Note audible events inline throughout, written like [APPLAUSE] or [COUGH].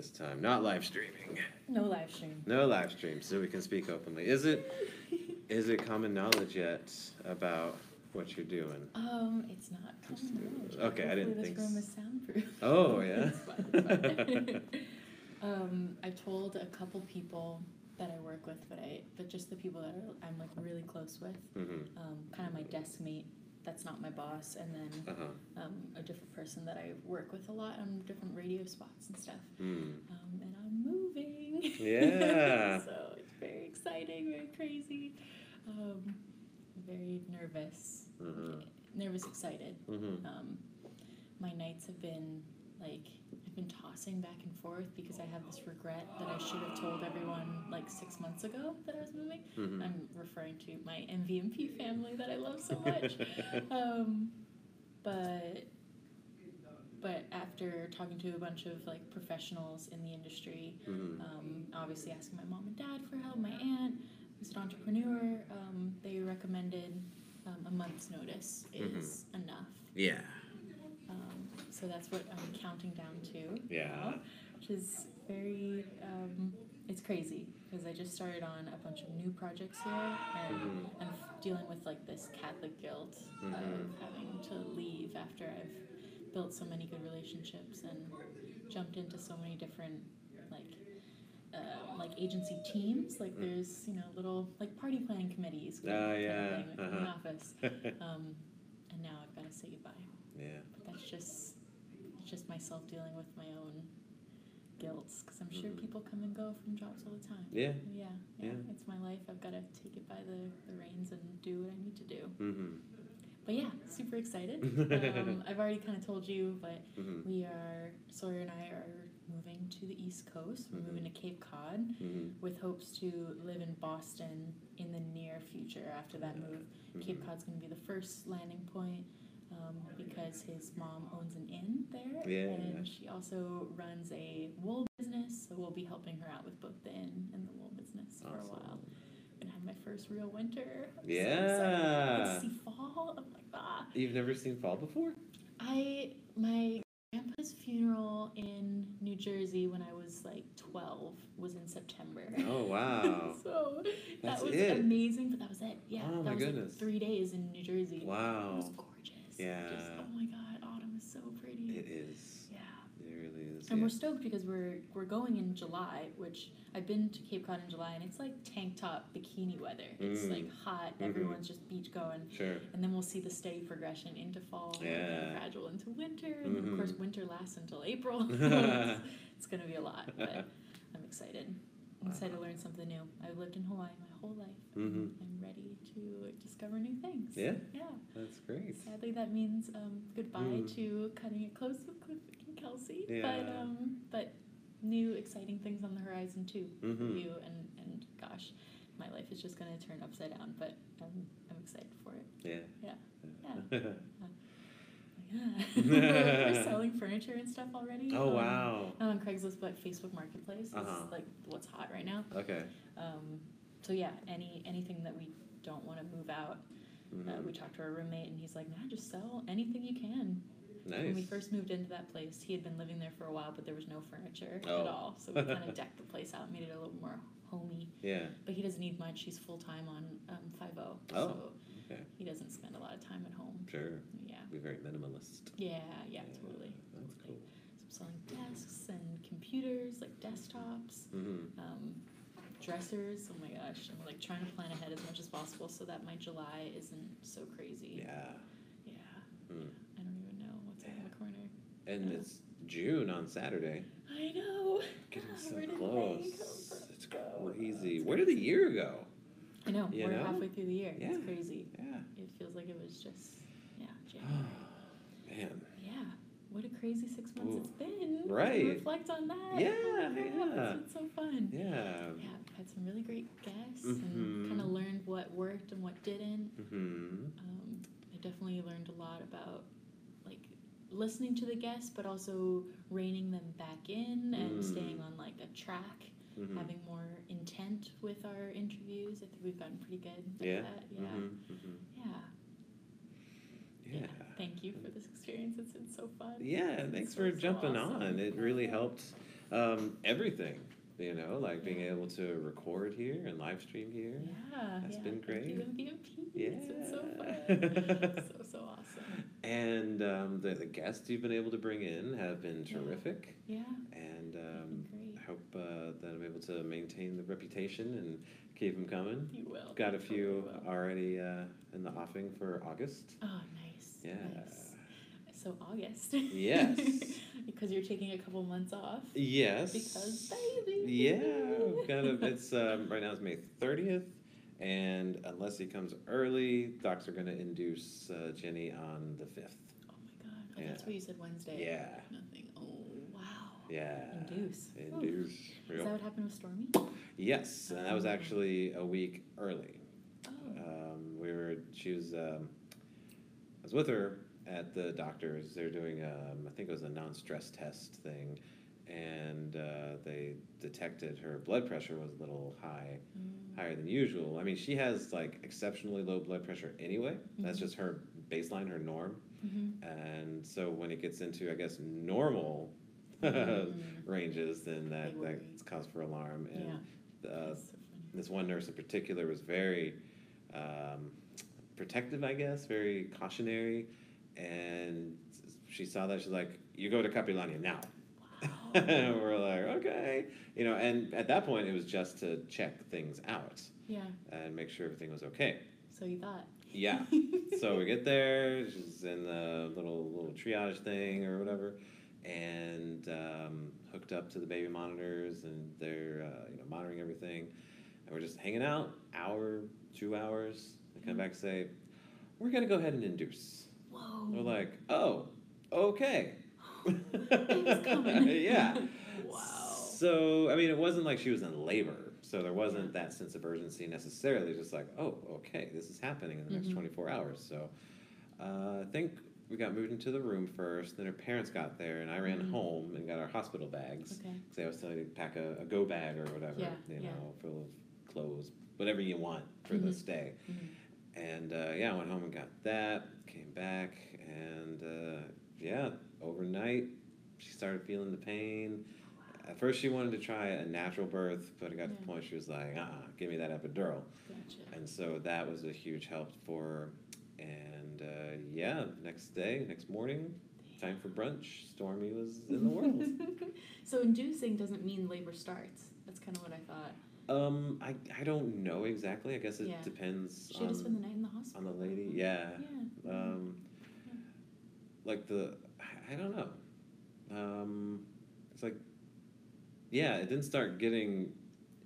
This time, not live streaming. No live stream. No live stream, so we can speak openly. Is it is it common knowledge yet about what you're doing? Um, it's not common knowledge. Okay, I didn't think this room is soundproof. Oh, yeah? [LAUGHS] It's fine, it's fine. [LAUGHS] um, I've told a couple people that I work with, but I but just the people that are, I'm like really close with. Mm-hmm. Um, kind of my desk mate. That's not my boss, and then Uh huh. um, a different person that I work with a lot on different radio spots and stuff. Mm. Um, and I'm moving. Yeah. [LAUGHS] so it's very exciting, very crazy. Um, very nervous. Mhm. Nervous, excited. Mm-hmm. Um, my nights have been like I've been tossing back and forth because I have this regret that I should have told everyone like six months ago that I was moving. Mm-hmm. I'm referring to my MVMP family that I love so much. [LAUGHS] um, but but after talking to a bunch of like professionals in the industry, mm-hmm. um, obviously asking my mom and dad for help, my aunt who's an entrepreneur, um, they recommended um, a month's notice is enough. Yeah. So that's what I'm counting down to. Yeah. which is very, um, it's crazy because I just started on a bunch of new projects here and Mhm. I'm f- dealing with like this Catholic guilt Mhm. of having to leave after I've built so many good relationships and jumped into so many different like uh, like agency teams. Like Mm. there's you know little like party planning committees. Ah, kind of yeah, thing, in the uh-huh. office. [LAUGHS] Um, and now I've got to say goodbye. yeah. But that's just just myself dealing with my own guilts because I'm sure Mhm. people come and go from jobs all the time. Yeah. Yeah, yeah, Yeah. it's my life. I've got to take it by the, the reins and do what I need to do. Mm-hmm. But yeah, super excited. [LAUGHS] um, I've already kind of told you, but Mm-hmm. we are Sawyer and I are moving to the East Coast. We're moving to Cape Cod Mm-hmm. with hopes to live in Boston in the near future after that move. Cape Cod's going to be the first landing point um, because his mom owns an inn there, Yeah. and she also runs a wool business. So we'll be helping her out with both the inn and the wool business for a while. I'm Gonna have my first real winter. I'm so. Yeah. get see fall. I'm like, ah. You've never seen fall before? I my grandpa's funeral in New Jersey when I was like 12 was in September. Oh wow. [LAUGHS] so That's that was it? amazing, but that was it. Yeah, Oh, that my was goodness. like three days in New Jersey. Wow. Yeah. Just, oh my god, autumn is so pretty. It is. Yeah. It really is. And yeah. we're stoked because we're we're going in July, which I've been to Cape Cod in July, and it's like tank top bikini weather. It's Mm. like hot. Mhm. Everyone's just beach going. Sure. And then we'll see the steady progression into fall, and Yeah. then gradual into winter, and then of course winter lasts until April. it's, [LAUGHS] [LAUGHS] it's gonna be a lot, but I'm excited. I'm excited to learn something new. I've lived in Hawaii my whole life. Mhm. I'm ready to discover new things. Yeah. Yeah. That's great. Sadly, that means um, goodbye Mm. to cutting it close with Cliff and Kelsie. But Yeah. um, but new exciting things on the horizon too Mhm. you and and gosh, my life is just gonna turn upside down. But um, I'm excited for it. Yeah. Yeah. Yeah. Yeah. [LAUGHS] [LAUGHS] We're selling furniture and stuff already. oh um, wow. Not on Craigslist, but Facebook Marketplace is Uh-huh. like what's hot right now. Okay. Um, so yeah, any anything that we don't want to move out, uh, Mhm. we talked to our roommate, and he's like, "Nah, just sell anything you can." Nice. When we first moved into that place, he had been living there for a while, but there was no furniture Oh. at all. So we kind of [LAUGHS] decked the place out, made it a little more homey. yeah. But he doesn't need much. He's full time on um, Five O, Oh, so okay. he doesn't spend a lot of time at home. Sure. Yeah, Be very minimalist. yeah, yeah, totally. That's cool. So I'm selling desks and computers, like desktops, Mm-hmm. um, dressers. Oh my gosh, I'm like trying to plan ahead as much as possible so that my July isn't so crazy. Yeah. Yeah. Mm. I don't even know what's around the corner. And Yeah. it's June on Saturday. I know. Getting [LAUGHS] so where close. It's crazy. Where did the year go? I know. You we're know? halfway through the year. Yeah. It's crazy. Yeah. It feels like it was just. Yeah. January. [SIGHS] Man, yeah. What a crazy six months Ooh. it's been. Right. Reflect on that. Yeah, Oh, [LAUGHS] yeah. It's been so fun. yeah. Yeah, I've had some really great guests and Mhm. kind of learned what worked and what didn't. hmm Um, I definitely learned a lot about like listening to the guests, but also reining them back in and Mm. staying on like a track, hmm having more intent with our interviews. I think we've gotten pretty good at Yeah. that. Yeah. hmm hmm Yeah. Yeah. Thank you for this experience. It's been so fun. Yeah, thanks so, for so jumping awesome. on. It really helped um, everything, you know, like being able to record here and live stream here. Yeah, That's yeah. been Thank you, great. MVMP. Yeah. It's been so fun. [LAUGHS] so, so awesome. And um, the, the guests you've been able to bring in have been terrific. Yeah, And um, great. I hope uh, that I'm able to maintain the reputation and keep them coming. You will. Got a few already uh, in the offing for August. Oh, nice. Yeah. Nice. So August. Yes. [LAUGHS] because you're taking a couple months off. Yes. Because baby. Yeah, kind of. [LAUGHS] It's um, right now it's May thirtieth, and unless he comes early, docs are going to induce uh, Jenny on the fifth. Oh my god. Oh, that's what you said Wednesday. Yeah. Nothing. Oh wow. Yeah. Induce. Induce. Is Real. that what happened with Stormy? Yes, and that was Oh. actually a week early. Oh. Um, we were. She was. Um, was with her at the doctor's. They're doing. Um, I think it was a non-stress test thing, and uh, they detected her blood pressure was a little high. Mm. higher than usual. I mean, she has like exceptionally low blood pressure anyway. That's Mhm. just her baseline, her norm. Mhm. And so when it gets into, I guess, normal [LAUGHS] Mm. ranges, then that that's cause for alarm. And Yeah. uh, so this one nurse in particular was very um, protective, I guess, very cautionary. And she saw that she's like, "You go to Kapiolani now." Wow. and [LAUGHS] we're like, okay, you know. And at that point, it was just to check things out yeah. and make sure everything was okay. So you thought. Yeah. [LAUGHS] so we get there. She's in the little little triage thing or whatever, and um, hooked up to the baby monitors, and they're uh, you know monitoring everything. And we're just hanging out, hour, two hours. They come Mhm. back and say, "We're gonna go ahead and induce." Whoa. We're like, "Oh, okay." [GASPS] [LAUGHS] Yeah. Wow. So I mean, it wasn't like she was in labor, so there wasn't that sense of urgency necessarily. Just like, oh, okay, this is happening in the next Mhm. twenty four hours. So uh, I think we got moved into the room first. Then her parents got there, and I ran Mhm. home and got our hospital bags. Okay. Because I was telling you to pack a, a go bag or whatever, Yeah, you yeah. know, full of clothes, whatever you want for the Mhm. stay. Mhm. And uh, yeah, I went home and got that. Came back, and uh, yeah, overnight she started feeling the pain. At first, she wanted to try a natural birth, but it got to the point she was like, "Uh, uh give me that epidural." Gotcha. And so that was a huge help for her. And uh, yeah, next day, next morning, time for brunch. Stormy was in the world. [LAUGHS] so inducing doesn't mean labor starts. That's kind of what I thought. Um, I I don't know exactly. I guess it Yeah. depends She had to spend the on night in the hospital. on the lady. Yeah. Yeah. Um, like the I- I don't know. Um, it's like yeah, it didn't start getting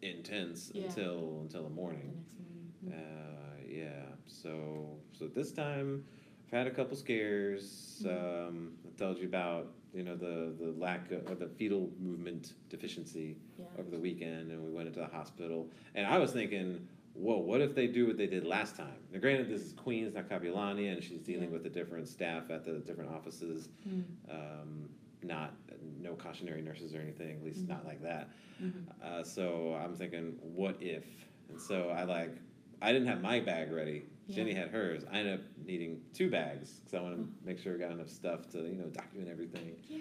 intense Yeah. until until the the morning. next morning. Uh, yeah. So so this time I've had a couple scares. Mhm. Um, I told you about you know the the lack of or the fetal movement deficiency Yeah. over the weekend, and we went into the hospital. And I was thinking, whoa, what if they do what they did last time? Now, granted, this is Queens, not Kapiolani, and she's dealing Yeah. with the different staff at the different offices. Mm. Um, not no cautionary nurses or anything, at least Mhm. not like that. Mhm. Uh, so I'm thinking, what if? And so I like, I didn't have my bag ready. Jenny had hers. I ended up needing two bags because I want to make sure I got enough stuff to you know document everything. Yeah.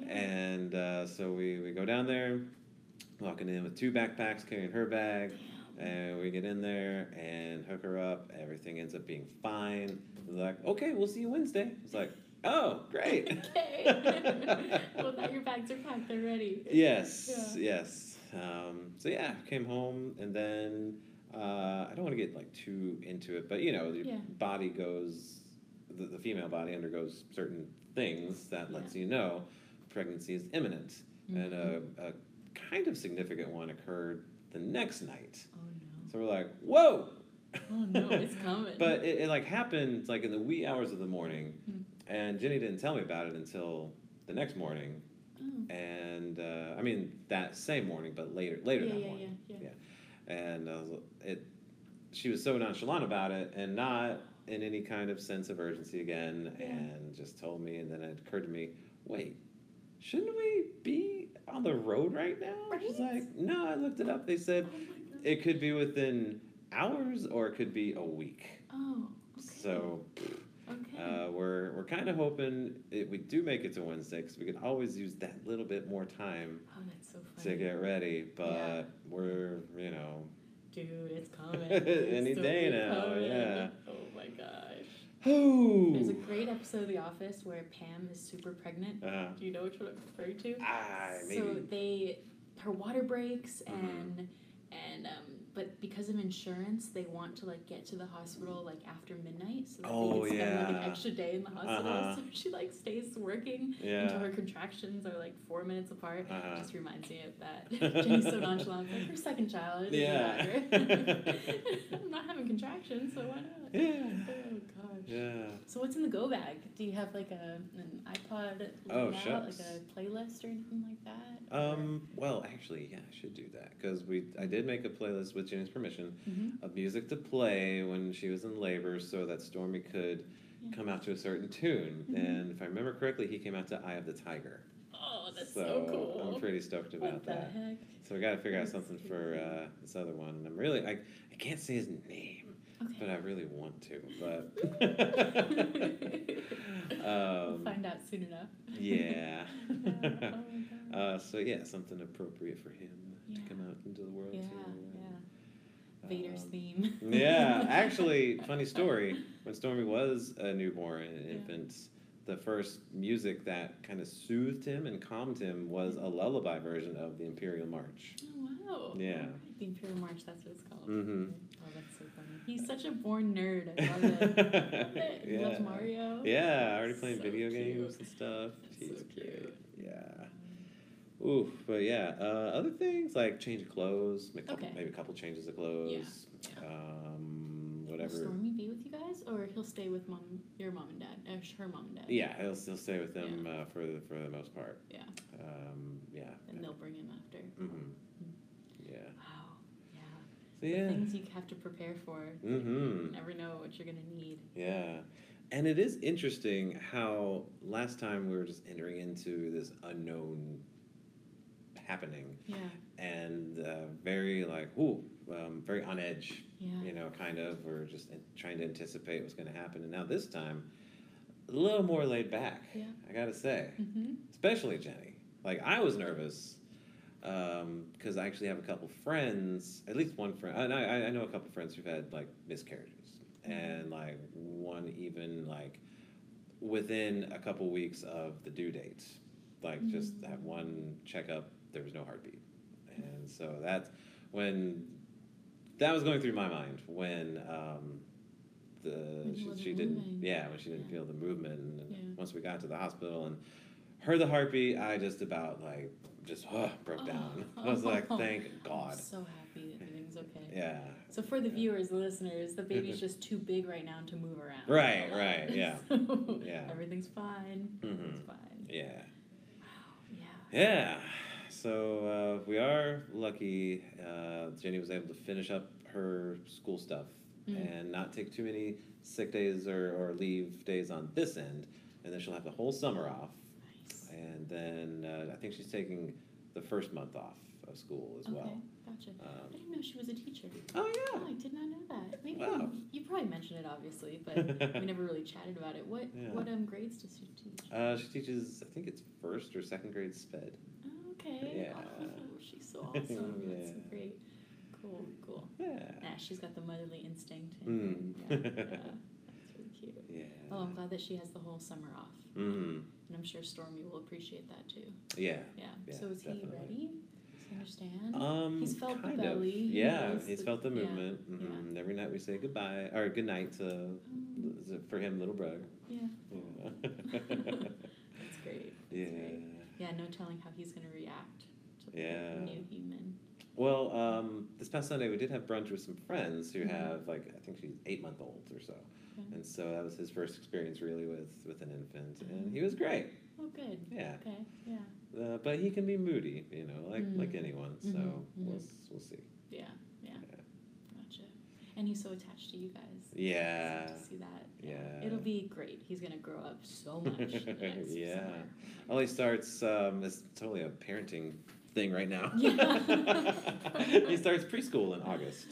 yeah. And uh, so we, we go down there, walking in with two backpacks, carrying her bag, and we get in there and hook her up. Everything ends up being fine. Like, okay, we'll see you Wednesday. It's like, oh, great. [LAUGHS] okay. [LAUGHS] well, now your bags are packed. They're ready. yes, Yeah. yes. Um, so yeah, came home and then uh, I don't want to get like too into it, but you know, your Yeah. body goes, the, the female body undergoes certain things that lets you know pregnancy is imminent. And a, a kind of significant one occurred the next night. Oh no. So we're like, whoa! Oh no, it's coming. [LAUGHS] but it, it like happened like in the wee hours of the morning, Hmm. and Jenny didn't tell me about it until the next morning. oh. And uh, I mean that same morning, but later later yeah, that yeah, morning. yeah, yeah, And I was, it, she was so nonchalant about it, and not in any kind of sense of urgency again, Yeah. and just told me. And then it occurred to me, wait, shouldn't we be on the road right now? She's like, no, I looked it up. They said Oh it could be within hours or it could be a week. Oh. Okay. So Okay. uh, we're we're kind of hoping it, we do make it to Wednesday because we can always use that little bit more time oh, that's so funny. to get ready. But Yeah. we're you know Dude, it's [LAUGHS] coming. Any It's day now, coming. yeah. Oh my gosh. Who? There's a great episode of The Office where Pam is super pregnant. Uh, Do you know which one I'm referring to? ah, So they, her water breaks and and um, but because of insurance, they want to like get to the hospital like after midnight, so that Oh, they can spend like an extra day in the hospital. Uh-huh. [LAUGHS] So she like stays working until her contractions are like four minutes apart. Uh-huh. Just reminds me of that. [LAUGHS] Jenny's so nonchalant. Like her second child. Yeah. [LAUGHS] I'm not having contractions, so why not? Yeah. Oh gosh. Yeah. So what's in the go bag? Do you have like a an iPod Oh, out, shucks. like a playlist or anything like that? Um. Well, actually, yeah, I should do that because we I did make a playlist with Jenny's permission hmm of music to play when she was in labor, so that Stormy could Yeah. come out to a certain tune. Mhm. And if I remember correctly, he came out to "Eye of the Tiger." Oh, that's so, cool. I'm pretty stoked about that. heck? So we got to figure out something for uh, this other one. And I'm really I I can't say his name, but I really want to. But [LAUGHS] [LAUGHS] we'll um, find out soon enough. yeah. [LAUGHS] oh my god. Uh, so yeah, something appropriate for him Yeah. to come out into the world. yeah, to, yeah. Vader's um, theme. yeah, [LAUGHS] actually, funny story. When Stormy was a newborn infant, the first music that kind of soothed him and calmed him was a lullaby version of the Imperial March. Oh wow. Yeah. Alright, The Imperial March, that's what it's called. Mm-hmm. Oh, that's so funny. He's such a born nerd. I love it. Love it. He loves Mario. Yeah, already playing So video cute. games and stuff. He's so great. cute. Yeah. Ooh, but yeah, uh, other things like change of clothes, couple, Okay. maybe a couple changes of clothes, yeah. um, Will whatever. Stormy be with you guys, or he'll stay with mom, your mom and dad, or her mom and dad? Yeah, he'll still stay with them uh, for the, for the most part. Yeah. Um, yeah. And they'll bring him after. Mm-hmm. Yeah. Wow. Yeah. So The yeah. things you have to prepare for. Mm-hmm. You never know what you're gonna need. Yeah. And it is interesting how last time we were just entering into this unknown happening Yeah. and uh, very like, ooh, um, very on edge, Yeah. you know, kind of. We're just trying to anticipate what's going to happen. And now this time, a little more laid back, Yeah. I got to say, Mm-hmm. especially Jenny. Like, I was nervous because I actually have a couple friends, at least one friend. And I, I know a couple friends who've had like miscarriages, and like one even like within a couple weeks of the due date, like just that one checkup, there was no heartbeat, and so that's when that was going through my mind when um, the When she, she didn't moving. yeah when she didn't Yeah. feel the movement and Yeah. once we got to the hospital and heard the heartbeat I just about like just uh, [SIGHS] broke Oh. down [LAUGHS] I was like thank God I'm so happy that everything's okay. yeah So for the viewers, the listeners, the baby's [LAUGHS] just too big right now to move around. Right, [LAUGHS] right, yeah. So Yeah. Everything's fine. Mhm. Everything's fine. yeah Wow. Yeah. Yeah. So uh, we are lucky. Uh, Jenny was able to finish up her school stuff Mm. and not take too many sick days or, or leave days on this end, and then she'll have the whole summer off. Nice. And then uh, I think she's taking the first month off of school as okay. well. Gotcha. I Um, didn't know she was a teacher. oh Oh, I did not know that. Maybe Wow. you probably mentioned it, obviously, but we [LAUGHS] never really chatted about it. What Yeah. what um grades does she teach? Uh, she teaches, I think it's first or second grade sped. Okay. Yeah. [LAUGHS] Oh, she's so [LAUGHS] awesome. That's so great. Cool, cool. Yeah. Yeah, she's got the motherly instinct. Mm. yeah, yeah, that's really cute. [LAUGHS] Yeah. Oh, I'm glad that she has the whole summer off, Mm. and I'm sure Stormy will appreciate that too. Yeah. Yeah. Yeah, so is definitely. he ready? Understand? Um, He's felt the kind belly, Of. Yeah, knows he's the- felt the movement. yeah. hmm Every night we say goodbye or good night to Um, for him, little brother. yeah. Yeah. That's great. That's yeah. great. Yeah, no telling how he's gonna react to the Yeah. new human. Well, um, this past Sunday we did have brunch with some friends who Mhm. have like I think she's eight month olds or so, Okay. and so that was his first experience really with with an infant, and Mhm. he was great. Oh, good. Yeah, Okay. Yeah. uh, but he can be moody, you know, like like Mm. anyone. So Mhm, we'll we'll see. Yeah. Yeah. Yeah. Gotcha. And he's so attached to you guys. Yeah. To see that. Yeah. It'll be great. He's gonna grow up so much. in the next Yeah. summer. Well, he starts. Um, it's totally a parenting thing right now. Yeah. [LAUGHS] he starts preschool in August,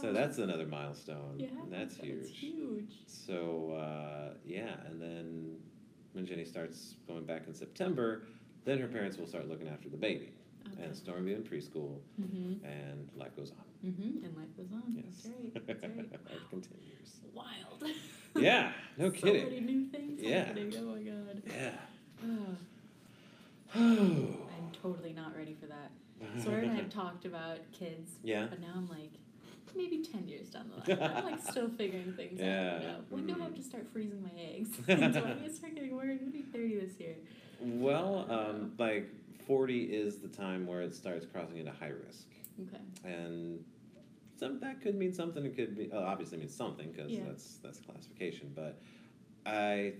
so Oh, that's another milestone. yeah. that's huge. That's huge. So uh, yeah, and then when Jenny starts going back in September, then her parents will start looking after the baby. And Storm will be in preschool, Mhm. and life goes on. Mhm. And life goes on. Yes, That's right. That's right. [LAUGHS] life continues. Wild. [LAUGHS] Yeah, no [LAUGHS] so kidding. many new things Yeah. happening. Oh my god. Yeah. Oh, [SIGHS] [SIGHS] I'm totally not ready for that. Sawyer and I have talked about kids, yeah. but now I'm like, maybe 10 years down the line. I'm like still figuring things Yeah. out. Know? When do I have Mhm. to start freezing my eggs? do I start getting worried? I'm going to be 30 this year. Well, um, like forty is the time where it starts crossing into high risk, Okay. and some that could mean something. It could be oh, obviously means something because Yeah. that's that's classification. But I,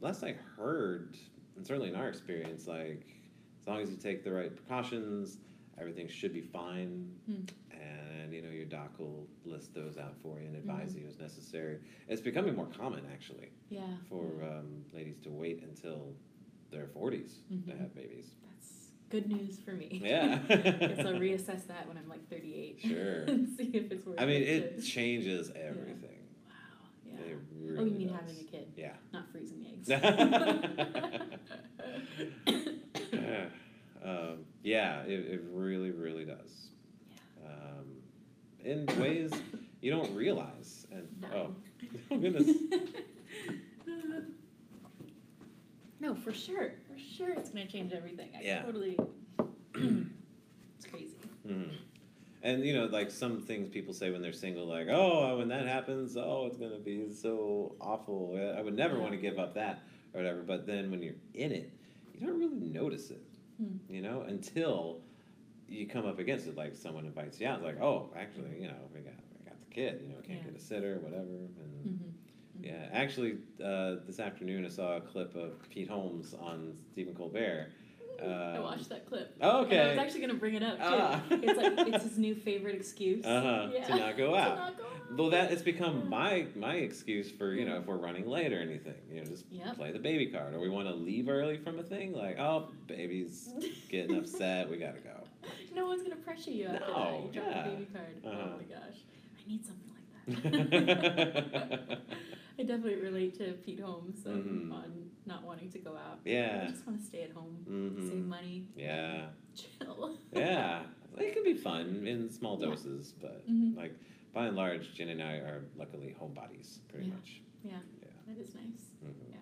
last I heard, and certainly in our experience, like as long as you take the right precautions, everything should be fine. Hmm. And you know your doc will list those out for you and Mm-hmm. advise you as necessary. It's becoming more common actually Yeah. for um, ladies to wait until their 40s to Mhm. have babies. Good news for me. Yeah. [LAUGHS] so [LAUGHS] reassess that when I'm like 38. Sure. [LAUGHS] and see if it's worth it. I mean, it. it changes everything. Wow. Yeah. It oh, you mean does. having a kid, Yeah. not freezing eggs. Yeah. um, yeah, it, it really, really does. Yeah. Um, in ways you don't realize. And No. oh, oh goodness. no, for sure. Sure it's going to change everything. I Yeah. totally. [CLEARS THROAT] it's crazy. Mhm. And you know, like some things people say when they're single, like, "Oh, when that happens, oh, it's gonna be so awful. I would never Yeah. want to give up that or whatever." But then when you're in it, you don't really notice it, Hmm. you know, until you come up against it. Like someone invites you out, it's like, "Oh, actually, you know, we got we got the kid. You know, can't Yeah. get a sitter, whatever." And Mm-hmm. Yeah, actually, uh, this afternoon I saw a clip of Pete Holmes on Stephen Colbert. I Um, watched that clip. Oh, And I was actually going to bring it up too. Ah. it's like [LAUGHS] it's his new favorite excuse. Uh-huh, to Yeah. not go out. [LAUGHS] to not go out. Well, that it's become my my excuse for you know if we're running late or anything. You know, just Yep. play the baby card, or we want to leave early from a thing. Like, oh, baby's [LAUGHS] getting upset, we gotta go. no one's gonna pressure you after that. No, You drop yeah. the baby card. Uh-huh. Oh my gosh, I need something like that. I definitely relate to Pete Holmes Mhm. on not wanting to go out. Yeah. I Yeah. just want to stay at home, mm-hmm. save money, Yeah. [LAUGHS] chill. Yeah. [LAUGHS] It can be fun in small Yeah. doses, but Mhm. like by and large, Jen and I are luckily homebodies, pretty Yeah. much. Yeah, Yeah. that is nice. Mhm. Yeah,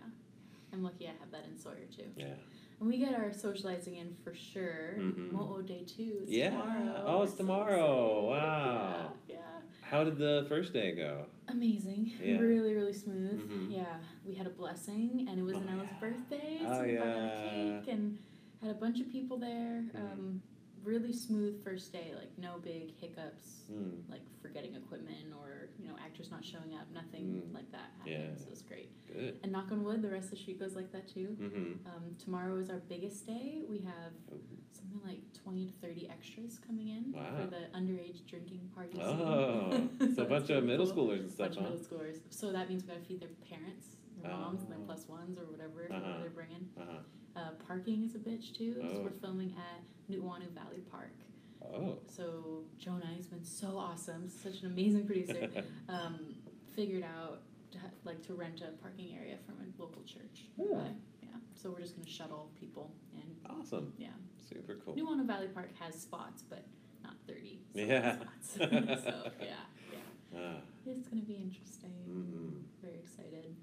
I'm lucky I have that in Sawyer too. Yeah. And we get our socializing in for sure. Mhm. Mo'o Day two is Yeah. tomorrow. Oh, it's tomorrow. excited. Wow. Yeah. yeah. How did the first day go? Amazing. Yeah. Really, really smooth. Mhm. Yeah. We had a blessing and it was Oh, Nella's yeah. birthday. Oh, so we brought out yeah. a cake and had a bunch of people there. Mhm. Um, really smooth first day, like no big hiccups, Mm. like forgetting equipment or, you know, actors not showing up, nothing Mm. like that happened. Yeah. So it was great. Good. And knock on wood, the rest of the street goes like that too. Mm-hmm. Um, tomorrow is our biggest day. We have Oh. something like 20 to 30 extras coming in Wow. for the underage drinking party. Oh, [LAUGHS] so a bunch of middle cool. schoolers and stuff, bunch of middle schoolers. So that means we gotta feed their parents, their moms, and their Oh. plus ones or whatever, Uh-huh. whatever they're bringing. Uh-huh. Uh, parking is a bitch too, because Oh. we're filming at Nu'uanu Valley Park. Oh. So Jonah has been so awesome, such an amazing producer. [LAUGHS] um, figured out to ha- like to rent a parking area from a local church. Yeah. nearby. yeah. So we're just gonna shuttle people in. awesome. Yeah. Super cool. Nu'uanu Valley Park has spots, but not thirty. solid Yeah. Spots. [LAUGHS] [LAUGHS] so yeah, yeah. Ah. It's gonna be interesting. Mhm. Very excited.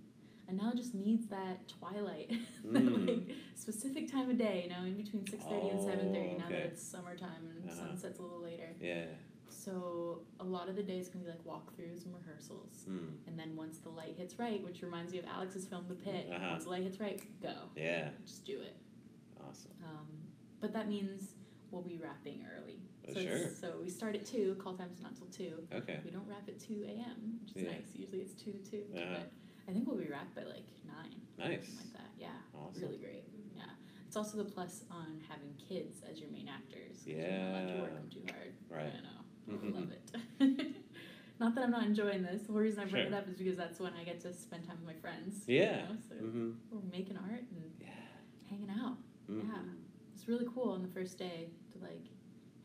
And now it just needs that twilight, that [LAUGHS] Mm. like specific time of day, you know, in between six thirty and seven thirty. Oh, Now okay. that it's summertime and Uh-huh. sunset's a little later. Yeah. So a lot of the days can be like walkthroughs and rehearsals. Mm. And then once the light hits right, which reminds me of Alex's film The Pit, Uh-huh. once the light hits right, go. Yeah. Just do it. Awesome. Um, but that means we'll be wrapping early. Uh, So, it's- sure. so we start at two. Call time's not till two. Okay. We don't wrap at two a.m., which is Yeah. nice. Usually it's two to 2 Uh-huh. But I think we'll be wrapped by like nine, Nice. like that. Yeah, Awesome. really great. Yeah, it's also the plus on having kids as your main actors. 'cause You're not allowed to work Yeah. them too hard. Right. I know. I [LAUGHS] love it. [LAUGHS] not that I'm not enjoying this. The reason I bring it up is because that's when I get to spend time with my friends. Yeah. You know? So Mm-hmm. we're making art and Yeah. hanging out. Mhm. Yeah. It's really cool on the first day to like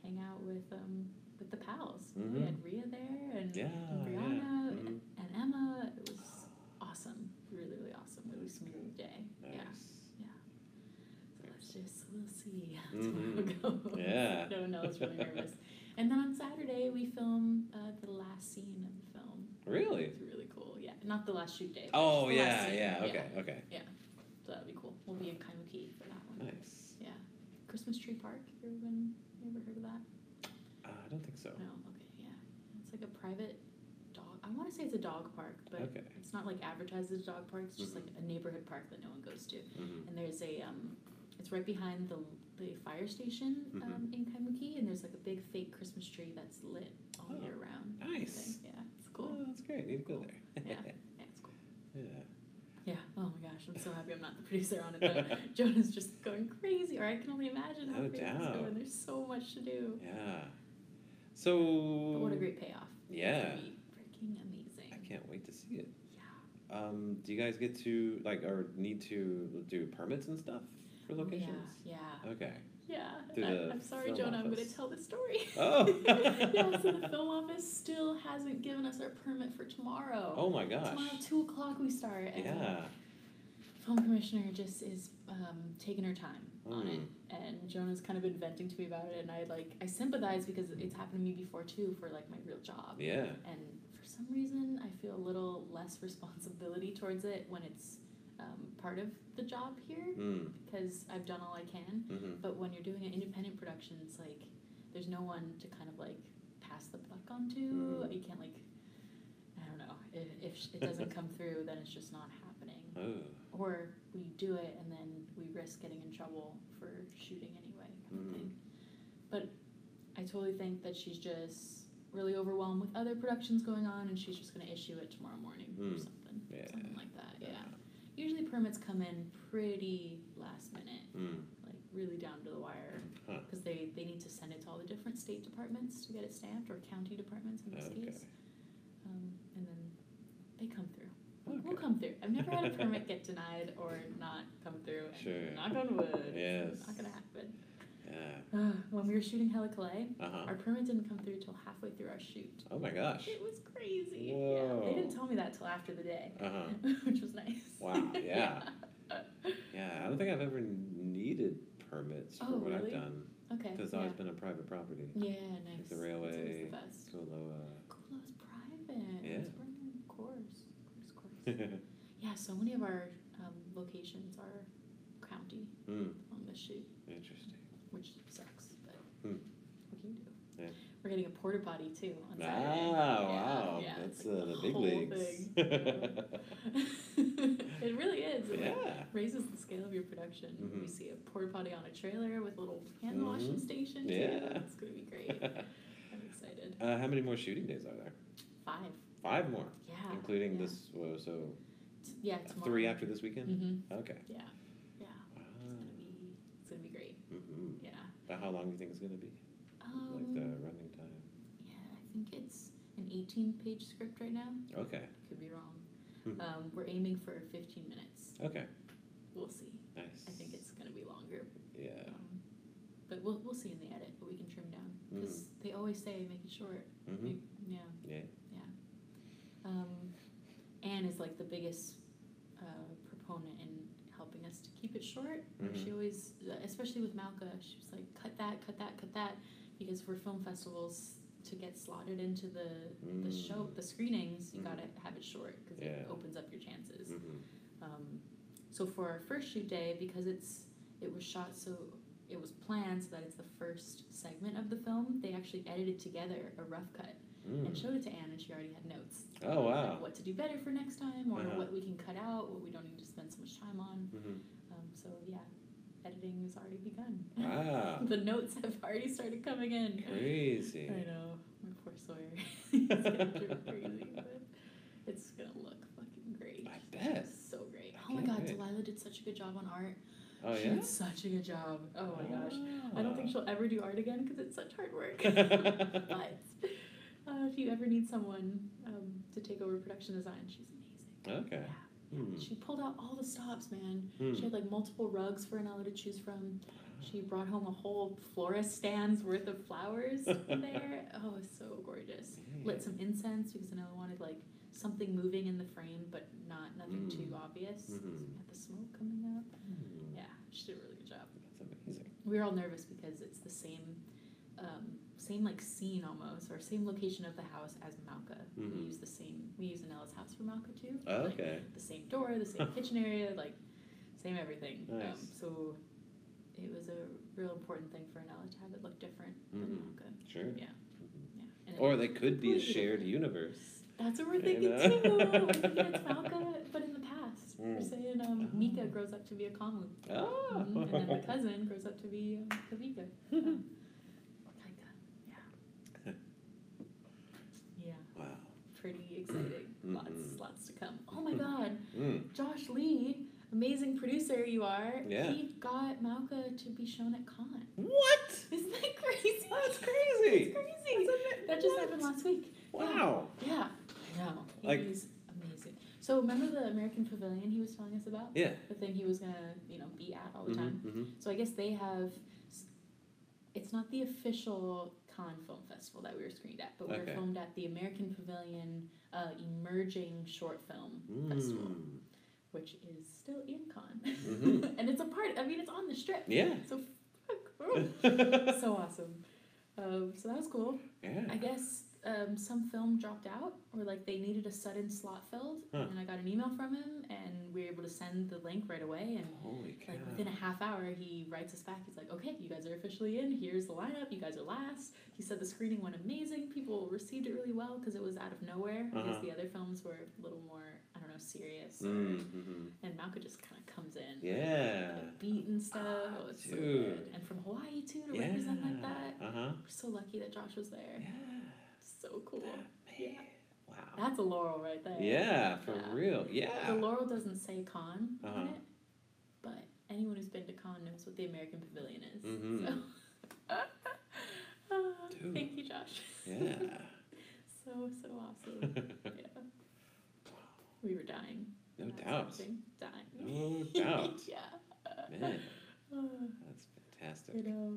hang out with um with the pals. We Mhm. had Ria there and, Yeah. and yeah. Brianna Mhm. and Emma. It was awesome. Really, really awesome. Really smooth day. Yeah. Nice. Yeah. So let's we'll see how Mhm. goes. Yeah. [LAUGHS] no, no, I was really nervous. And then on Saturday we film uh, the last scene of the film. Really? It's really cool. Yeah. Not the last shoot day. but Oh the last yeah, scene. yeah. Okay. Okay. Yeah. So that'll be cool. We'll be in Kaimuki for that one. Nice. Yeah. Christmas Tree Park. You ever been? You ever heard of that? Uh, I don't think so. No. Okay. Yeah. It's like a private dog. I want to say it's a dog park, but Okay. it's not like advertised as a dog park. It's just Mhm. like a neighborhood park that no one goes to. Mm-hmm. And there's a um, it's right behind the the fire station um, in Kaimuki, and there's like a big fake Christmas tree that's lit all Oh, year round. nice. Yeah. It's Cool. Oh, that's great. Need to go there. Yeah. Yeah. It's cool. [LAUGHS] yeah. Yeah. Oh my gosh, I'm so happy I'm not the producer on it. Though. [LAUGHS] Jonah's just going crazy, or I can only imagine how No crazy it's going. There's so much to do. Yeah. So. But what a great payoff. Yeah. Be freaking amazing. I can't wait to see it. Yeah. Um, do you guys get to like or need to do permits and stuff for locations? Yeah. Okay. Yeah. I, I'm sorry, Jonah. I'm going to tell the story. Oh. [LAUGHS] yeah. So the [LAUGHS] film office still hasn't given us our permit for tomorrow. Oh my gosh. Tomorrow, two o'clock, we start. And Yeah. Film commissioner just is um, taking her time on it, Mm. and Jonah's kind of been venting to me about it, and I like I sympathize because it's happened to me before too for like my real job. Yeah. And for some reason, I feel a little less [LAUGHS] responsibility towards it when it's um, part of the job here Mm. because I've done all I can. Mm-hmm. But when you're doing an independent production, it's like there's no one to kind of like pass the buck onto. Mhm. You can't like I don't know if, if it doesn't [LAUGHS] come through, then it's just not happening. Oh. Or we do it and then we risk getting in trouble for shooting anyway, kind of thing. But I totally think that she's just really overwhelmed with other productions going on, and she's just going to issue it tomorrow morning or Mm. something, Yeah. something like that. Yeah. Usually permits come in pretty last minute, Mm. like really down to the wire, Huh. because they they need to send it to all the different state departments to get it stamped, or county departments in this Okay. case, um, and then they come through. We'll, Okay. we'll come through. I've never had a [LAUGHS] permit get denied or not come through. Sure. Knock on wood. Yes. It's not gonna happen. Yeah. Uh, when we were shooting Hella Clay, Uh huh. our permit didn't come through till halfway through our shoot. Oh my gosh. It was crazy. Yeah. They didn't tell me that till after the day, Uh huh. [LAUGHS] which was nice. Wow, [LAUGHS] yeah. Yeah. I don't think I've ever needed permits for Oh, what really? I've done Okay. because it's yeah. always been on private property. yeah, nice. Like the railway. always the best. Kualoa. It's private. Yeah. It's course. Of course, of course. [LAUGHS] yeah, so many of our um, locations are county Hmm. on this shoot. Interesting. which sucks, but Hmm. what can you do? Yeah. We're getting a porta potty too on Ah, Saturday. wow. Yeah, That's it's uh, like the big leagues. thing. [LAUGHS] it really is. It like, yeah. raises the scale of your production. Mhm. We see a porta potty on a trailer with a little hand washing Mhm. station. Yeah. Too. It's gonna be great. [LAUGHS] I'm excited. uh, how many more shooting days are there? Five. Five more, Yeah. including yeah. this. Well, so T- Yeah. Tomorrow. three after this weekend. Mm-hmm. Okay. Yeah. Yeah. Wow. It's gonna be. It's gonna be great. Mm-hmm. Yeah. About how long do you think it's gonna be? Um, like the running. Yeah, I think it's an 18 page script right now. Okay. Could be wrong. Hmm. Um, we're aiming for 15 minutes. Okay. We'll see. Nice. I think it's going to be longer. Yeah. Um, but we'll, we'll see in the edit, but we can trim down. Because Mm. they always say make it short. Mm-hmm. Make- yeah, Yeah. yeah. Um, Anne is like the biggest uh, proponent in helping us to keep it short. Mhm. She always, especially with Malka, she was like, cut that, cut that, cut that. Because for film festivals, to get slotted into the, the show, Mm. the screenings, you Mhm. gotta have it short because Yeah. it opens up your chances. Mm-hmm. Um, so for our first shoot day, because it's it was shot so it was planned so that it's the first segment of the film, they actually edited together a rough cut and Mm. showed it to Anne, and she already had notes. Oh wow. Like what to do better for next time, or Uh-huh. what we can cut out, what we don't need to spend so much time on. Mm-hmm. Um, so yeah, editing has already begun. Wow. [LAUGHS] the notes have already started coming in. Crazy. I know, my poor Sawyer. [LAUGHS] He's gonna crazy, but it's gonna look fucking great. I bet. So great. Oh my god, wait. Delilah did such a good job on art. Oh she yeah. did such a good job. Oh my gosh. I don't Ah. think she'll ever do art again because it's such hard work. [LAUGHS] but uh, if you ever need someone um, to take over production design, she's amazing. Okay. Yeah. Hmm. She pulled out all the stops, man. Hmm. She had like multiple rugs for Anella to choose from. She brought home a whole florist stand's worth of flowers [LAUGHS] there. Oh, it's so gorgeous. Lit some incense because Anella wanted like something moving in the frame, but not nothing too Mm. obvious. So we Mhm. had the smoke coming up. Hmm. Yeah, she did a really good job. That's amazing. We were all nervous because it's the same, um, same like scene almost, or same location of the house as Malka. Mhm. We use the same. We use Anella's house for Malka too. Oh, Like, okay. the same door, the same [LAUGHS] kitchen area, like same everything. Um, Nice. so it was a real important thing for Anella to have it look different than Mhm. Malka. Sure. Yeah. Mhm. Yeah. Or they could be a shared different. universe. That's what we're You thinking know? too. We're thinking it's [LAUGHS] Malka, but in the past. We're Mm. saying um, Mika grows up to be a Kamu. Oh. Mhm, And then the cousin grows up to be um, Kavika. Um, [LAUGHS] Kaika, yeah. Yeah, Wow. pretty exciting. Lots, lots to come. Oh my god, Mm. Josh Lee, amazing producer you are. Yeah. He got Malka to be shown at Cannes. What? Isn't that crazy? [LAUGHS] That's crazy. That's crazy. That just happened last week. Wow. Yeah, I know. Like- He's amazing. So remember the American Pavilion he was telling us about? Yeah. The thing he was gonna, you know, be at all the time. Mm-hmm. So I guess they have. It's not the official Cannes Film Festival that we were screened at, but we were Okay. filmed at the American Pavilion uh, Emerging Short Film Festival, Mm. which is still in Cannes, Mhm. [LAUGHS] and it's a part. I mean, it's on the strip. Yeah. So, fuck. [LAUGHS] so awesome. Um, so that was cool. yeah. I guess um, some film dropped out, or like they needed a sudden slot filled, Huh. and I got an email from him, and we were able to send the link right away, and Holy cow. like within a half hour, he writes us back. He's like, "Okay, you guys are officially in. Here's the lineup. You guys are last." He said the screening went amazing. People received it really well because it was out of nowhere. Uh-huh. Because the other films were a little more, I don't know, serious. Mm-hmm. And Malka just kind of comes in, Yeah. like beat and stuff. Ah, oh, it's so good. And from Hawaii too to Yeah. represent like that. Uh huh. We're so lucky that Josh was there. Yeah. So cool. Yeah. Wow. That's a laurel right there. Yeah, for Yeah. real. Yeah. The laurel doesn't say Cannes Uh-huh. on it, but anyone who's been to Cannes knows what the American Pavilion is. Mhm. So. [LAUGHS] Dude. Thank you, Josh. Yeah. [LAUGHS] So so awesome. [LAUGHS] yeah. We were dying. No doubt. Dying. No doubt. yeah. Man, [SIGHS] that's fantastic. you know,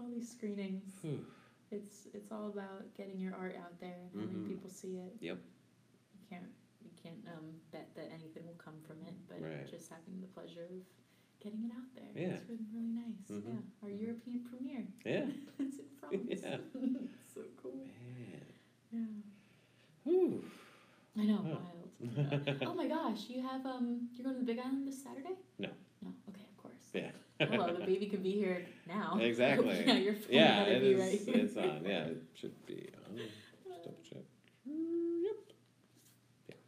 all these screenings. Whew. It's it's all about getting your art out there and having Mhm. people see it. Yep. You can't you can't um, bet that anything will come from it, but Right. just having the pleasure of getting it out there. Yeah. It's been really nice. Mhm. Yeah. Our European premiere. Yeah. [LAUGHS] it's in [LAUGHS] France. Yeah. [LAUGHS] it's so cool. Man. Yeah. Whew. I know, Huh. wild. oh my gosh, you have um you're going to the Big Island this Saturday? No. No, okay, of course. Yeah. Hello, the baby could be here now. [LAUGHS] Exactly. yeah, your phone Yeah, it be is. right. It's on. [LAUGHS] Yeah, it should be on. Just double check. Mm, Yep.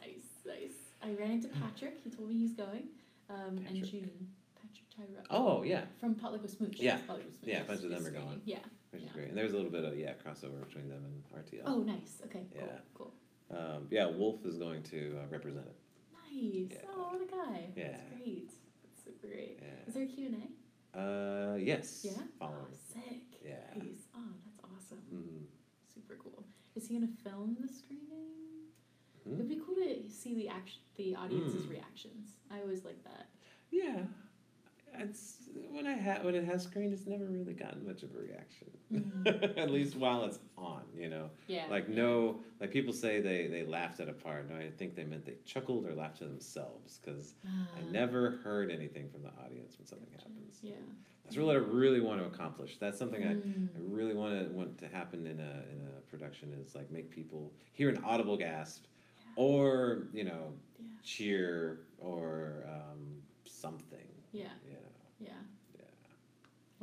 Nice, nice. I ran into Patrick. He told me he's going. Um, and. June. Patrick Tyrell. Oh yeah, From Potluck with Smooch. Yeah. Potluck with Smooch. Yeah, a bunch of them are going. Yeah. which is great. And there's a little bit of yeah crossover between them and RTL. Oh, nice. Okay. Cool. Yeah. Cool. Um, yeah, Wolf is going to uh, represent it. Nice. Yeah. Oh, what a guy. Yeah. That's great. Great. Yeah. Is there a Q&A? Uh, yes. Yeah. Following. Oh, sick. Yeah. Nice. Oh, that's awesome. Mm-hmm. Super cool. Is he gonna film the screening? Hmm? It'd be cool to see the action, the audience's Mm. reactions. I always like that. Yeah. It's when I ha- when it has screen, it's never really gotten much of a reaction. Mhm. [LAUGHS] At least while it's on, you know. Yeah. Like no, like people say they they laughed at a part. No, I think they meant they chuckled or laughed to themselves because I Ah, never heard anything from the audience when something happens. Yeah. That's really what I really want to accomplish. That's something I, Mm. I really want to want to happen in a in a production is like make people hear an audible gasp, Yeah. or you know Yeah. cheer or um, something. Yeah. You know. Yeah.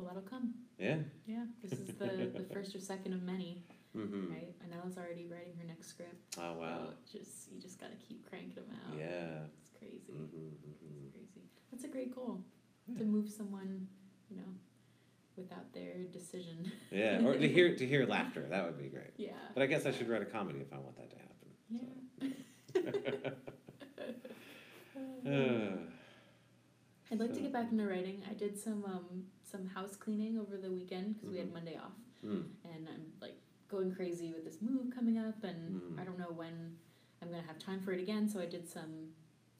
Well, that'll come. Yeah. Yeah. This is the the [LAUGHS] first or second of many, Mm-hmm. right? Anella's already writing her next script. Oh wow. So just you just gotta keep cranking them out. Yeah. It's crazy. Mm-hmm, It's mm-hmm. crazy. That's a great goal. to move someone, you know, without their decision. Yeah, or to hear to hear laughter, that would be great. Yeah. But I guess I should write a comedy if I want that to happen. Yeah. [LAUGHS] [LAUGHS] Uh, I'd like to get back into writing. I did some um, some house cleaning over the weekend because we had Mhm. Monday off, mm, and I'm like going crazy with this move coming up, and Mhm. I don't know when I'm gonna have time for it again. So I did some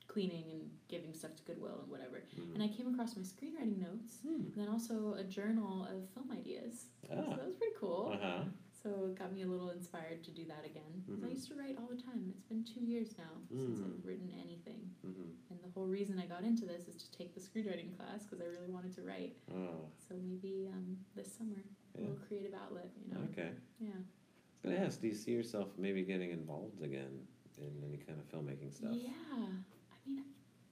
cleaning and giving stuff to Goodwill and whatever. mm. And I came across my screenwriting notes, Hmm. and then also a journal of film ideas. So Ah. that was pretty cool. Uh-huh. So it got me a little inspired to do that again. I Mhm. used to write all the time. It's been two years now since Mm. I've written anything. hmm And the whole reason I got into this is to take the screenwriting class because I really wanted to write. Oh, So maybe um, this summer, a little creative outlet, you know? okay. Yeah. I was gonna ask, do you see yourself maybe getting involved again in any kind of filmmaking stuff? Yeah. I mean,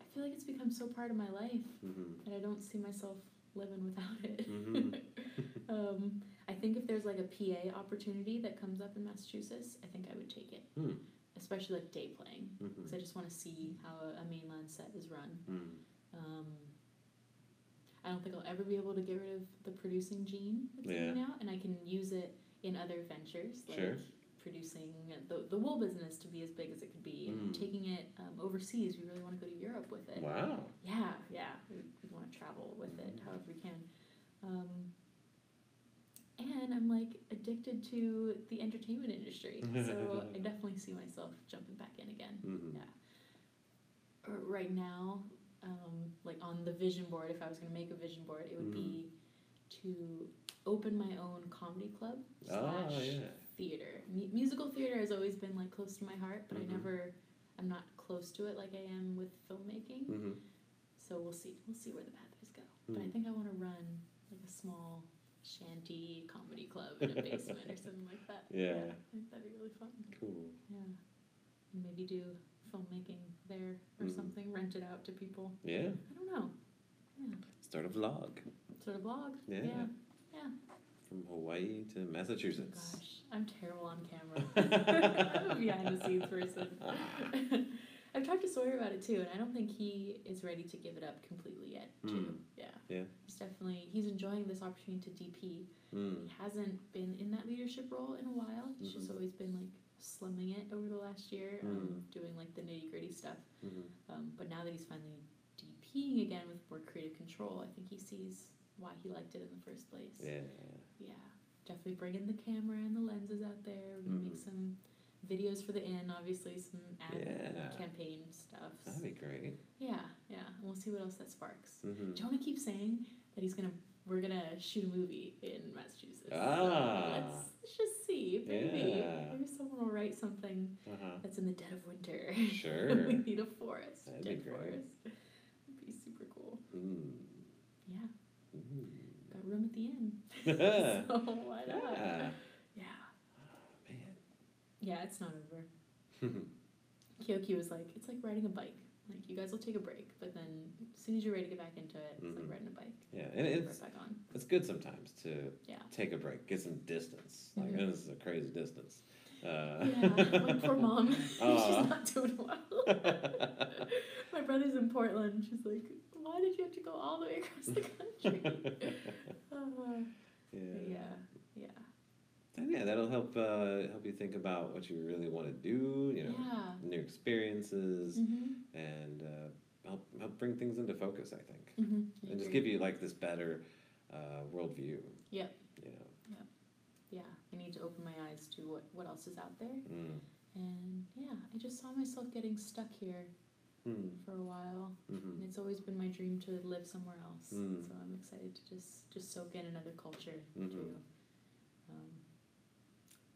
I feel like it's become so part of my life Mm-hmm. that I don't see myself living without it. Mhm. [LAUGHS] um, I think if there's like a PA opportunity that comes up in Massachusetts, I think I would take it. Hmm. Especially like day playing, Mm-hmm. because I just want to see how a, a mainland set is run. Mm. Um, I don't think I'll ever be able to get rid of the producing gene that's Yeah. now, and I can use it in other ventures, like Sure. producing the, the wool business to be as big as it could be, and Mm. taking it um, overseas. We really want to go to Europe with it. Wow. Yeah, yeah, we, we want to travel with it Mm. however we can. Um, and I'm like addicted to the entertainment industry, [LAUGHS] so I definitely see myself jumping back in again Mm-hmm. uh, right now, um, like on the vision board, if I was going to make a vision board, it would be to open my own comedy club Oh, slash yeah. theater. Mu- musical theater has always been like close to my heart, but Mhm. I never, I'm not close to it like I am with filmmaking. Mm-hmm. So we'll see. We'll see where the pathways go. But I Mm. think I want to run like a small shanty comedy club in a [LAUGHS] basement or something like that. Yeah. I think that'd be really fun. Cool. Yeah. And maybe do filmmaking there or Mhm. something, rent it out to people. Yeah. I don't know. Yeah. Start a vlog Start a vlog. Yeah. Yeah. Yeah. from Hawaii to Oh, Massachusetts. gosh, I'm terrible on camera. I'm [LAUGHS] a [LAUGHS] behind the scenes person. I've talked to Sawyer about it too, and I don't think he is ready to give it up completely yet, too. Mm. Yeah. Yeah. He's definitely he's enjoying this opportunity to DP. Mm. He hasn't been in that leadership role in a while. He's just Mhm. always been like slumming it over the last year, um, Mm. doing like the nitty gritty stuff. hmm Um, but now that he's finally DPing again with more creative control, I think he sees why he liked it in the first place. Yeah. Yeah, definitely bringing the camera and the lenses out there. We're gonna make some videos for the inn, obviously some ad Yeah. campaign stuff. That'd be great. Yeah, yeah. We'll see what else that sparks. Mm-hmm. Jonah keeps saying that he's gonna we're gonna shoot a movie in Massachusetts. So Ah. let's, let's just see. Maybe Yeah. maybe someone will write something Uh-huh. that's in the dead of winter. Sure. [LAUGHS] we need a forest. That'd dead forest. It'd be super cool. Mm. Yeah. Mm. Got room at the inn. [LAUGHS] [LAUGHS] So why not? Yeah. Yeah. It's not over. Kyoki was like, it's like riding a bike. Like you guys will take a break, but then as soon as you're ready to get back into it, it's Mhm. like riding a bike. yeah, and it's right back on. it's good sometimes to Yeah. take a break, get some distance. Like Mhm. this is a crazy distance. Uh, Yeah, my poor [LAUGHS] mom. [LAUGHS] Aw. She's not doing well. [LAUGHS] my brother's in Portland. She's like, why did you have to go all the way across the country? Uh, yeah. yeah, yeah, And yeah, that'll help uh, help you think about what you really want to do. You know, yeah. new experiences, Mm-hmm. and uh, help help bring things into focus. I think, Mm-hmm. and just give you like this better uh, worldview. Yep. You know. Yeah, I need to open my eyes to what, what else is out there. Mm. And yeah, I just saw myself getting stuck here Mm. for a while. hmm And it's always been my dream to live somewhere else. Mm. So I'm excited to just just soak in another culture Mhm. too. Um,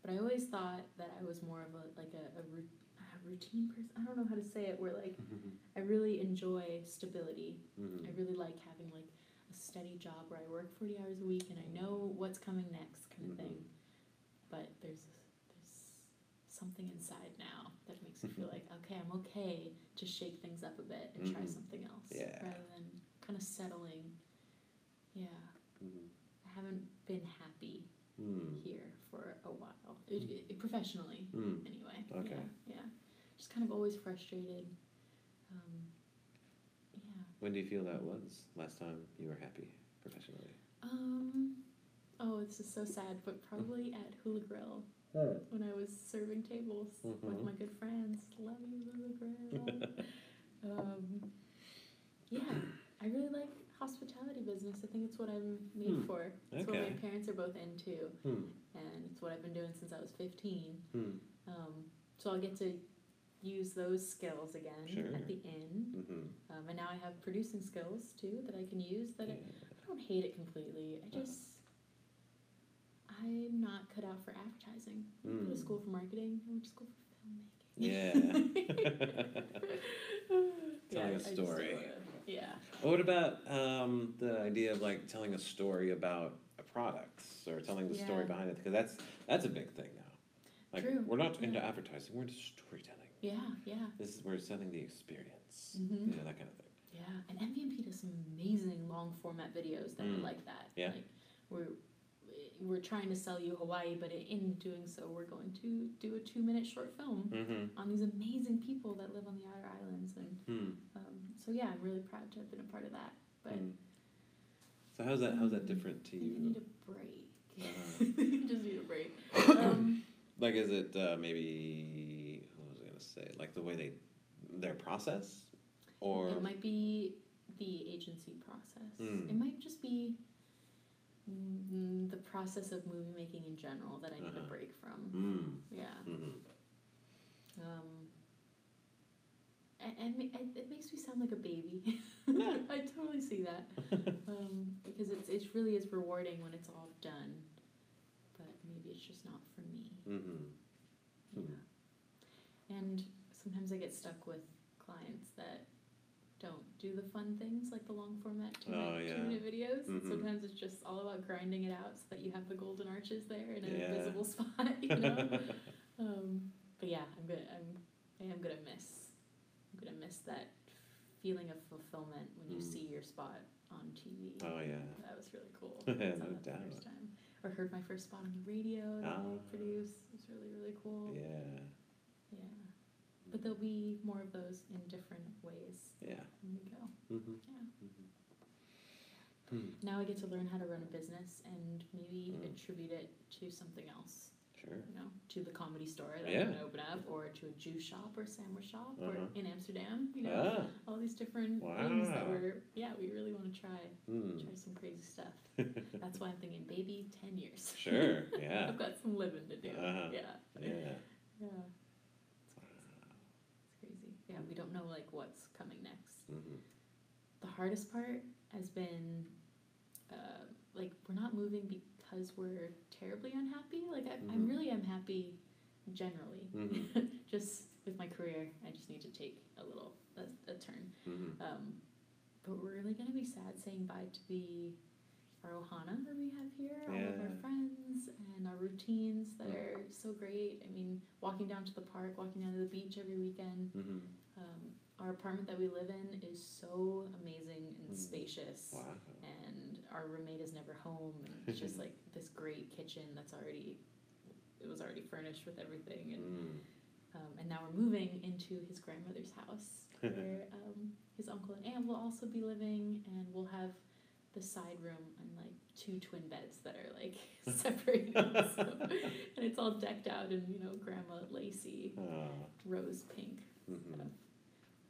but I always thought that I was more of a like a, a, a routine person. I don't know how to say it. Where like [LAUGHS] I really enjoy stability. hmm I really like having like a steady job where I work forty hours a week and I know what's coming next, kind of Mhm. thing. But there's there's something inside now that makes me feel [LAUGHS] like okay, I'm okay to shake things up a bit and try Mhm. something else Yeah. rather than kind of settling. Yeah, hmm I haven't been happy Mm. here for a while, it, it, professionally Mm. anyway. Okay. Yeah, yeah. Just kind of always frustrated. Um, yeah. When do you feel that was last time you were happy professionally? Um, oh, this is so sad, but probably at Hula Grill when I was serving tables with Mhm. my good friends. Love you, Hula Grill. [LAUGHS] um, yeah, I really like hospitality business. I think it's what I'm made Hmm, for. It's what my parents are both into, Hmm. and it's what I've been doing since I was 15. Hmm. Um, so I'll get to use those skills again Sure. at the inn. Mm-hmm. Um, and now I have producing skills too that I can use. That I, I don't hate it completely. I Uh-huh. just I'm not cut out for advertising. I went to Mm. school for marketing. I went to school for filmmaking. Yeah. [LAUGHS] [LAUGHS] Telling a just don't story. Yeah. What about um, the idea of like telling a story about a product or telling the story behind it? Because that's that's a big thing now. Like True, we're not into advertising; we're into storytelling. Yeah, yeah, This is we're selling the experience. Mhm. You know that kind of thing. yeah. And MVMP does some amazing long format videos that Mm. are like that. Yeah. Like we're we're trying to sell you Hawaii, but in doing so, we're going to do a two minute short film Mm-hmm. on these amazing people that live on the outer islands and Hmm. Um, so yeah, I'm really proud to have been a part of that. But Hmm. So how's that? How's that different to you? need a break. Uh-huh. [LAUGHS] just need a break. [COUGHS] Um, Like, is it uh, maybe what was I gonna say? Like the way they their process, or it might be the agency process. Mm. It might just be mm, the process of movie making in general that I need Uh-huh. a break from. mm, Yeah. hmm Um, and, it, makes me sound like a baby. Yeah. [LAUGHS] I totally see that. [LAUGHS] um, because it's it really is rewarding when it's all done, but maybe it's just not for me. hmm Hmm. Yeah. And sometimes I get stuck with clients that don't do the fun things like the long format two, Oh, minute, yeah. two minute videos. Mhm. Sometimes it's just all about grinding it out so that you have the golden arches there in an Yeah. visible [LAUGHS] spot, you know. um, but yeah, I'm gonna I'm I am gonna miss gonna miss that feeling of fulfillment when you Mm. see your spot on TV. oh yeah. That was really cool. [LAUGHS] No I that doubt. first time. Or heard my first spot on the radio that I Ah. produced. It was really, really cool. Yeah. Yeah. But there'll be more of those in different ways Yeah. when we go. Mm-hmm. Yeah. Hmm. Now I get to learn how to run a business and maybe Mm. attribute it to something else. Sure. You know, to the comedy store that Yeah. I'm gonna open up, or to a juice shop or sandwich shop, Uh-huh. or in Amsterdam. You know, Ah. all these different things that Wow. we're yeah we really want to try Hmm. try some crazy stuff. [LAUGHS] That's why I'm thinking maybe ten years. Sure. [LAUGHS] Yeah. I've got some living to do. Uh-huh. Yeah. Yeah. [LAUGHS] Yeah. It's crazy. Yeah, we don't know like what's coming next. Mm-hmm. The hardest part has been uh, like we're not moving because we're terribly unhappy. Like I, I Mhm. really am happy generally. Mhm. [LAUGHS] just with my career, I just need to take a little a, a turn. Mm-hmm. Um, but we're really gonna be sad saying bye to the our ohana that we have here, all of our friends and our routines that Mm. are so great. I mean, walking down to the park, walking down to the beach every weekend. Mm-hmm. Um, our apartment that we live in is so amazing and Mm. spacious, Wow. and our roommate is never home. And it's just [LAUGHS] like this great kitchen that's already it was already furnished with everything, and Mm. um, and now we're moving into his grandmother's house [LAUGHS] where um, his uncle and aunt will also be living, and we'll have the side room and like two twin beds that are like [LAUGHS] separated, so, and it's all decked out in you know grandma lacy Ah. rose pink Mhm. stuff.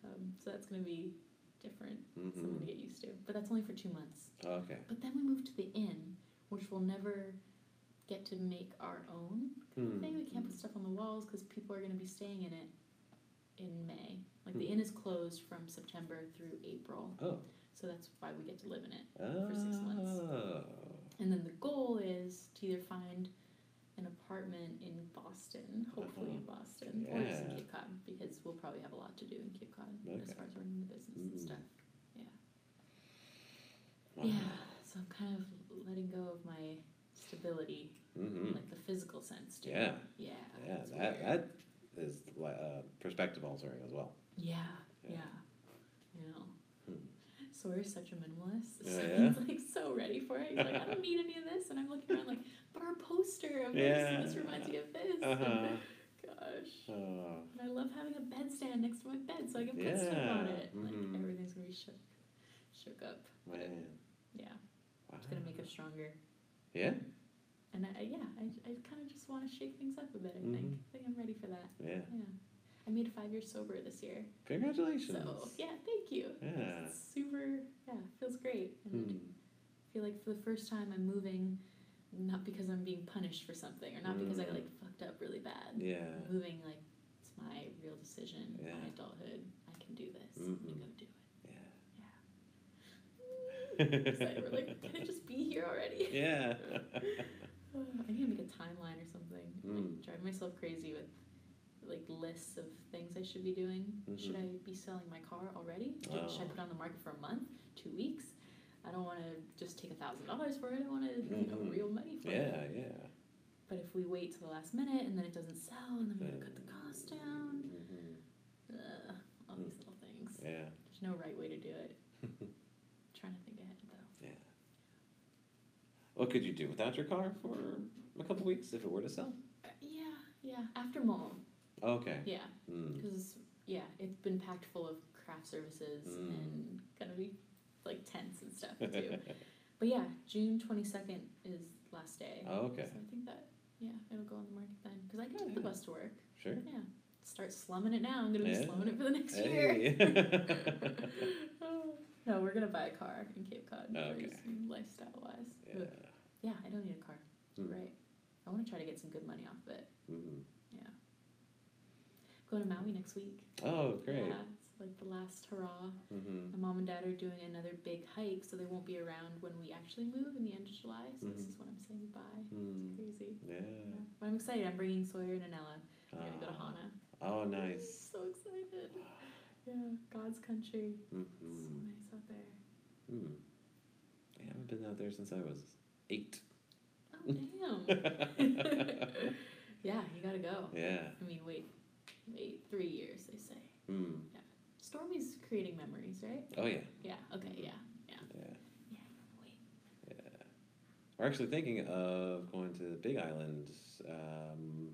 Um, so that's gonna be different, something Mhm. to get used to. But that's only for two months. Okay. But then we move to the inn, which we'll never get to make our own Hmm. thing. We can't put stuff on the walls because people are going to be staying in it in May. Like the Hmm. inn is closed from September through April, Oh. so that's why we get to live in it. Oh. For six months. And then the goal is to either find an apartment in Boston, hopefully in Boston, or just in Yeah. Cape Cod because we'll probably have a lot to do in Cape Cod as Okay. far as running the business and Mm. stuff. Wow. Yeah, so I'm kind of letting go of my stability, Mm-hmm. like the physical sense too. Yeah. Yeah. Yeah. it's That weird. that is li- uh, perspective altering as well. Yeah, Yeah. yeah. You know. Sawyer's such a minimalist. So yeah? He's like so ready for it. He's like, I don't need any of this. And I'm looking around like, but our poster of this, Yeah. and this reminds me of this. [LAUGHS] Uh huh. Gosh. Oh. And I love having a bedstand next to my bed so I can put stuff on it. Like mhm. everything's gonna be shook. shook up. Man. Yeah, Wow. it's gonna make us stronger. Yeah. And I, yeah, I, I kind of just want to shake things up a bit. I think. Mhm. I think I'm ready for that. Yeah. Yeah. I made five years sober this year. Congratulations. So yeah, thank you. Yeah. It's super. Yeah, feels great. And Hmm. I feel like for the first time I'm moving, not because I'm being punished for something, or not because I Mm. like fucked up really bad. Yeah. I'm moving like it's my real decision. Yeah. My adulthood. I can do this. I'm Mhm. gonna go do it. Yeah. Excited. We're like, can it just be here already? yeah. [LAUGHS] I need to make a timeline or something. Mm. Like, drive myself crazy with like lists of things I should be doing. Should Mhm. I be selling my car already? Should, should I Oh. put it on the market for a month, two weeks? I don't want to just take a thousand dollars for it. I want to, you know, real money for yeah. it. Yeah. Yeah. But if we wait till the last minute and then it doesn't sell and then we gotta cut the cost down, Mhm. ugh, all these little things. Yeah. There's no right way to do it. [LAUGHS] trying to think ahead though. Yeah. What could you do without your car for a couple weeks if it were to sell? Uh, yeah, yeah. After mall, Okay. yeah. Mm. Because yeah, it's been packed full of craft services Mm. and gonna be like tents and stuff too. [LAUGHS] but yeah, June twenty second is last day. oh, okay. So I think that yeah, it'll go on the market then. Because I can take the Yeah. bus to work. Sure. Yeah, start slumming it now. I'm gonna be Yeah. slumming it for the next year. Hey. [LAUGHS] [LAUGHS] no, we're gonna buy a car in Cape Cod. Oh, okay. Lifestyle wise. yeah. Yeah, I don't need a car. Mm. Right. I want to try to get some good money off of it. Mhm. Going to Maui next week. Oh, great. Yeah, it's like the last hurrah. Mm-hmm. My mom and dad are doing another big hike, so they won't be around when we actually move in the end of July. So this Mhm. is when I'm saying goodbye. Mm. It's crazy. Yeah. Yeah. But I'm excited. I'm bringing Sawyer and Anella. We're gonna go to Ah. Hana. Oh, nice. So excited. Yeah, God's country. So Mm-hmm. nice out there. Mm. I haven't been out there since I was eight. Oh damn. [LAUGHS] [LAUGHS] yeah, you gotta go. yeah. I mean, wait, wait, three years they say. Mm. Stormy's creating memories, right? Oh, yeah. Yeah. Okay. Yeah. Yeah. Yeah. Yeah. Wait. Yeah. We're actually thinking of going to the Big Island um,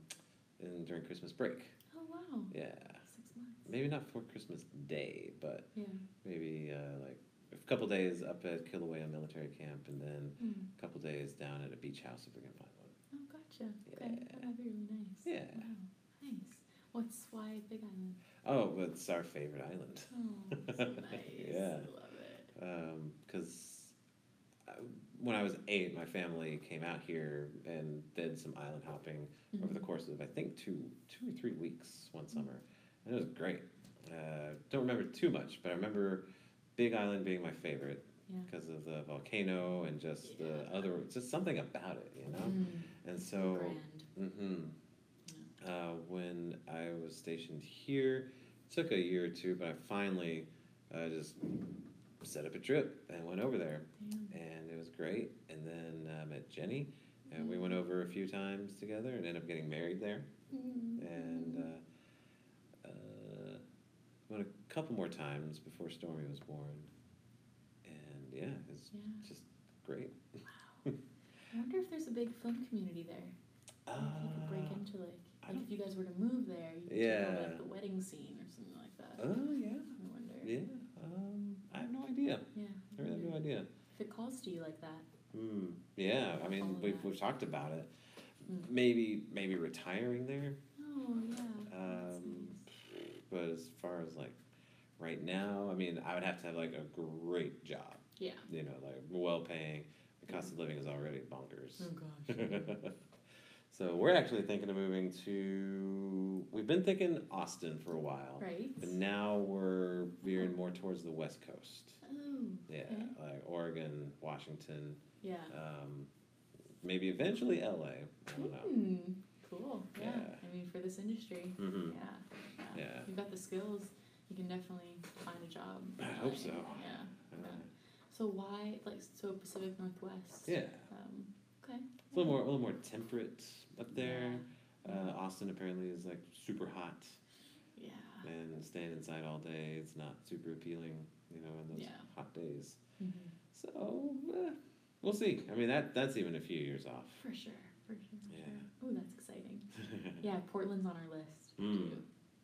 in, during Christmas break. Oh wow. Yeah. Six months. Maybe not for Christmas Day, but Yeah. maybe uh, like a couple days up at Kilauea Military Camp and then Mm. a couple days down at a beach house if we can find one. Oh, gotcha. Okay, Yeah. that might be really nice. Yeah. Wow. Nice. What's why Big Island? Oh, but it's our favorite island. Oh, so [LAUGHS] nice. Yeah. I love it. Because when I was eight, my family came out here and did some island hopping over the Mhm. course of I think two two or three weeks one summer, and it was great. Uh, don't remember too much, but I remember Big Island being my favorite Yeah. because of the volcano and just the other, just something about it, you know. Mm. And So grand. hmm uh, when I was stationed here, it took a year or two, but I finally uh, just set up a trip and went over there, Damn. and it was great. And then uh, met Jenny, and we went over a few times together, and ended up getting married there. Mm. And uh, uh, went a couple more times before Stormy was born, and yeah, it was Yeah. just great. Wow. I wonder if there's a big film community there. I wonder if you could break [LAUGHS] Uh, into like, If you guys were to move there, you could Yeah. do like the wedding scene or something like that. Oh yeah, I wonder. yeah. Um, I have no idea. Yeah. I really have no idea. If it calls to you like that. Hmm. Yeah, I mean, we've, that. we've talked about it. Mm. Maybe maybe retiring there, Oh yeah. Um, nice. but as far as like right now, I mean, I would have to have like a great job. Yeah. You know, like well paying. The cost of living is already bonkers. Oh gosh. [LAUGHS] so we're actually thinking of moving to. We've been thinking Austin for a while, right. but now we're veering more towards the West Coast. Oh. Yeah, Okay. like Oregon, Washington, Yeah. um, maybe eventually LA. I don't know. Hmm. Cool. Yeah. Yeah. I mean, for this industry. Mm-hmm. Yeah. yeah. Yeah. You've got the skills. You can definitely find a job. I hope so. Yeah. Uh, So why, like, so Pacific Northwest? yeah, Um, okay. A little more, a little more temperate up there. Uh, Austin apparently is like super hot, Yeah. and staying inside all day it's not super appealing, you know, in those Yeah. hot days. Mhm. So eh, we'll see. I mean, that that's even a few years off. For sure. For sure. For Yeah. sure. Oh, that's exciting. [LAUGHS] Yeah, Portland's on our list Mm. too.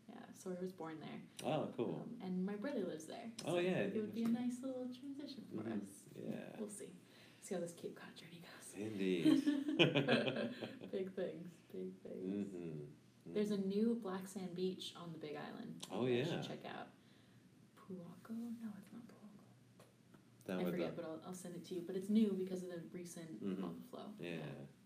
Yeah, so I was born there. Oh, cool. Um, and my brother lives there. Oh, yeah, It would be a nice little transition for Mhm. us. Yeah. We'll see. See how this Cape Cod journey goes. Indeed. [LAUGHS] big things, big things. mm-hmm. There's a new black sand beach on the Big Island. Oh, yeah. should check out. Puako? No, it's not Puako. That I forget, but I'll, I'll send it to you. But it's new because of the recent Mhm. overflow. Yeah. yeah, pretty cool. Interesting.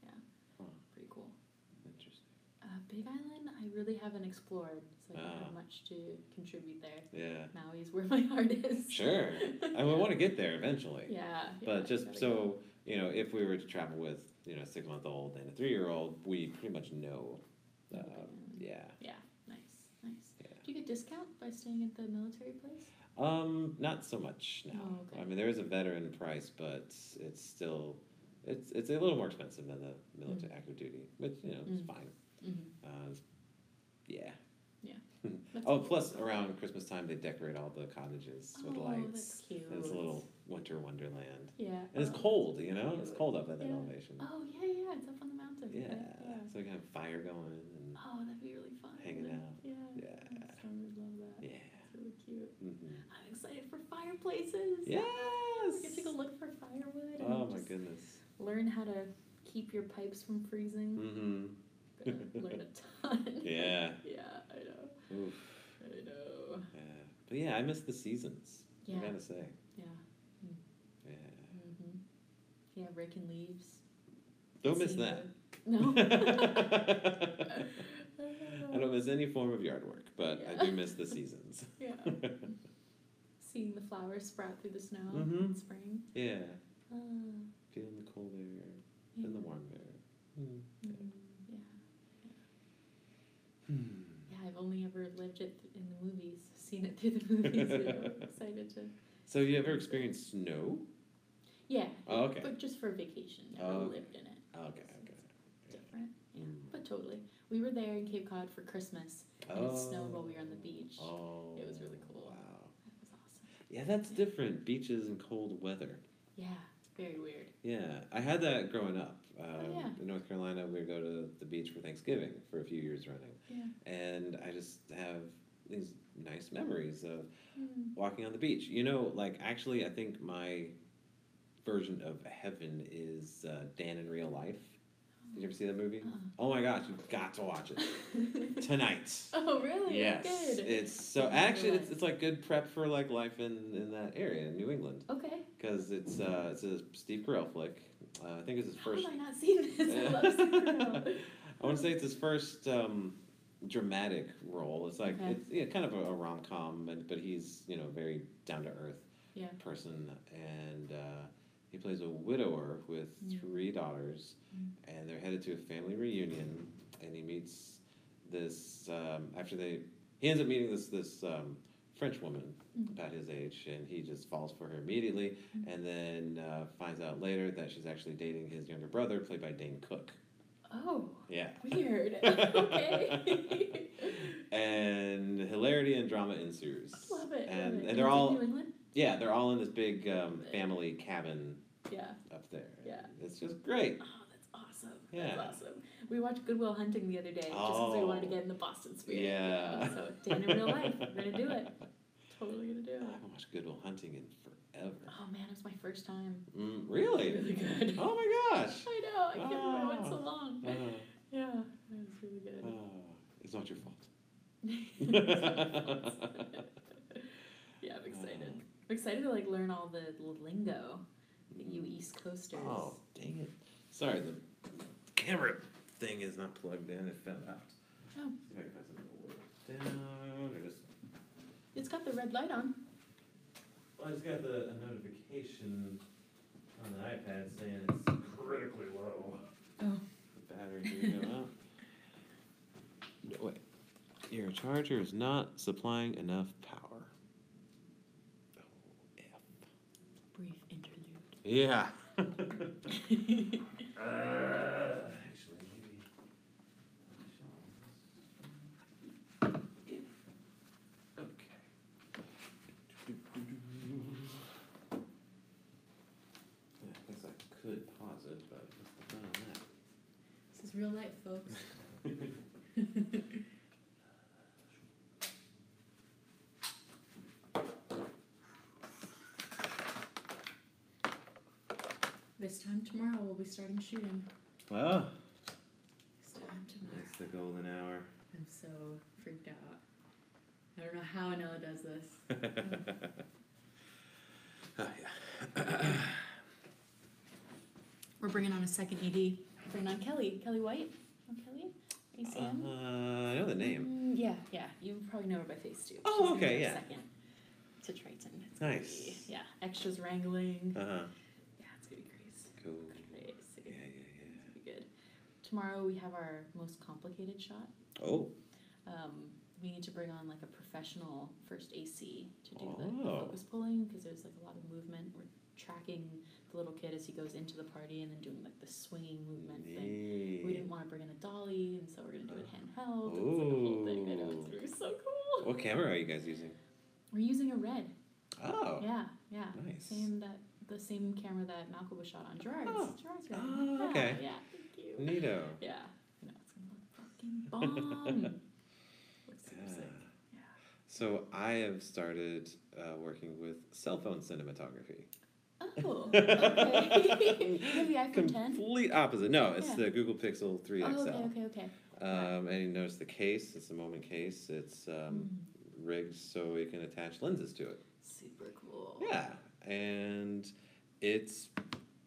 Uh, Big Island, I really haven't explored, so I don't Ah. have much to contribute there. Yeah. Maui's where my [LAUGHS] heart is. Sure. I would want to get there eventually. Yeah. yeah, But just so go. you know, if we were to travel with you know a six month old and a three year old, we pretty much know. Uh, yeah. Yeah, nice, nice. Yeah. Do you get discount by staying at the military place? Um, not so much now. Oh, okay. I mean, there is a veteran price, but it's still, it's it's a little more expensive than the military active duty, which you know it's Mm. fine. Mm-hmm. Uh, it's- yeah. [LAUGHS] Oh, plus around Christmas time they decorate all the cottages with oh, lights. that's cute. And it's a little winter wonderland, Yeah. and it's cold. You know, it's cold up at that Yeah. elevation. Oh yeah, yeah, it's up on the mountain. Yeah. yeah. So we can have fire going and Oh, that'd be really fun. Hanging out. Yeah. Yeah. Would love that. yeah. It's really cute. hmm I'm excited for fireplaces. Yes. We get to go look for firewood. Oh my goodness. Learn how to keep your pipes from freezing. Mm-hmm. Gonna learn a ton. [LAUGHS] Yeah. yeah, I know. Oof. I know. Yeah. But yeah, I miss the seasons. Yeah. I gotta say. Yeah. Yeah. Mm-hmm. Yeah, raking leaves. Don't miss that. No. [LAUGHS] [LAUGHS] I don't miss any form of yard work, but I do miss the seasons. Yeah. Seeing the flowers sprout through the snow Mhm. in spring. Yeah. Ah, Feeling the cold air yeah. and the warm air. Mm. Mm, yeah. Hmm. Yeah, I've only ever lived it in the movies, [LAUGHS] seen it through the movies. know, [LAUGHS] excited to. So, have you ever experienced snow? Yeah. Oh, okay. But just for vacation, never Oh, okay. lived in it. Okay, So okay. it's Different. Yeah. Mm. But totally. We were there in Cape Cod for Christmas, and it snowed while we were on the beach. Oh. It was really cool. Wow. That was awesome. Yeah, that's different. Beaches and cold weather. Yeah, very weird. Yeah, I had that growing up. Um, Oh, yeah. In North Carolina, we would go to the beach for Thanksgiving for a few years running. Yeah. And I just have these nice memories of Mm. walking on the beach. You know, like actually, I think my version of heaven is uh, Dan in Real Life. Did you ever see that movie? Uh-uh. Oh my gosh, you've got to watch it [LAUGHS] tonight. oh, really? Yes, Good. it's so actually it's, it's like good prep for like life in in that area in New England okay. because it's uh it's a Steve Carell flick. Uh, I think it's his How first. have I not seen this? I love Steve [LAUGHS] Carell. I want to say it's his first um, dramatic role. It's like Okay. it's yeah, kind of a, a rom com, but but he's you know very down to earth Yeah. person, and uh, he plays a widower with Mm. three daughters, Mm. and they're headed to a family reunion, and he meets this um, after they he ends up meeting this this um, French woman Mm. about his age, and he just falls for her immediately, Mm. and then uh, finds out later that she's actually dating his younger brother, played by Dane Cook. Oh, Yeah. weird. [LAUGHS] okay. and hilarity and drama ensues. love it. And love it. and they're all New England. Yeah, they're all in this big um, family cabin Yeah. up there. Yeah. It's just great. Oh, that's awesome. Yeah. That's awesome. We watched Good Will Hunting the other day just because we wanted to Oh. get in the Boston spirit. Yeah. So Dan in real life, we're gonna do it. [LAUGHS] Totally gonna do it. I haven't watched Good Will Hunting in forever. Oh man, it was my first time. Mm, really? Really good. Oh my gosh. [LAUGHS] I know. I can't remember. It went so Ah. long. Uh, Yeah, it was really good. uh, it's not your fault. [LAUGHS] I'm excited. To like learn all the lingo that you East Coasters. Oh, dang it. Sorry, the camera thing is not plugged in. It fell out. Oh. If I can find something to work down or just. It's got the red light on. Well, I just got the a notification on the iPad saying it's critically low. Oh. The battery didn't go out. [LAUGHS] No, wait. Your charger is not supplying enough power. Oh, F. Brief interlude. Yeah. Uh, actually, maybe. Okay. Yeah, I guess I could pause it, but what's the fun on that? This is real life, folks. Tomorrow we'll be starting shooting. Well, Starting tomorrow. it's the golden hour. I'm so freaked out. I don't know how Anella does this. [LAUGHS] oh, yeah. [CLEARS THROAT] We're bringing on a second AD. Bringing on Kelly. Kelly White. Oh, Kelly? Are you Uh, seeing? I know the name. Mm, yeah, yeah. You probably know her by face too. Oh, She's okay, be our yeah. Second to Triton. It's Nice. be- yeah, extras wrangling. Uh huh. Yeah, it's gonna be crazy. Cool. Crazy. Yeah, yeah, It's gonna be good. Tomorrow we have our most complicated shot. Oh. Um, we need to bring on like a professional first AC to do the, Oh. focus pulling because there's like a lot of movement. We're tracking the little kid as he goes into the party and then doing like the swinging movement thing. We didn't want to bring in a dolly, and so we're gonna do it handheld. and It's like a whole thing. I know it's gonna be so cool. What camera are you guys using? We're using a RED. Oh. Yeah, yeah. Nice. Same that the same camera that Malcolm was shot on. Gerard's. Oh. Gerard's RED. Oh, yeah, okay. Yeah. Thank you. Neato. [LAUGHS] Yeah. Know it's gonna look fucking bomb. [LAUGHS] Looks super Yeah. sick. Yeah. So I have started uh, working with cell phone cinematography. Oh, okay. [LAUGHS] the iPhone 10? Complete opposite. No, it's Yeah. the Google Pixel 3 Oh, XL. okay, okay, okay. Um, and you notice the case. It's a moment case. It's um, Mm, rigged so you can attach lenses to it. super cool. Yeah, and it's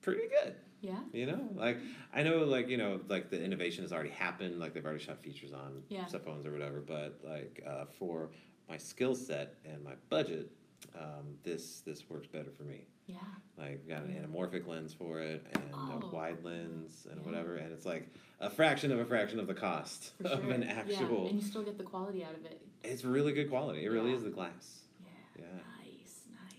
pretty good. Yeah? You know, like I know, like you know, like the innovation has already happened. Like they've already shot features on Yeah. cell phones or whatever. But like uh, for my skill set and my budget, um, this this works better for me. Yeah. Like got an anamorphic lens for it and Oh. a wide lens and Yeah. whatever, and it's like a fraction of a fraction of the cost For [LAUGHS] of sure. an Yeah, actual. and you still get the quality out of it. It's really good quality. It really is the glass. Yeah. Yeah.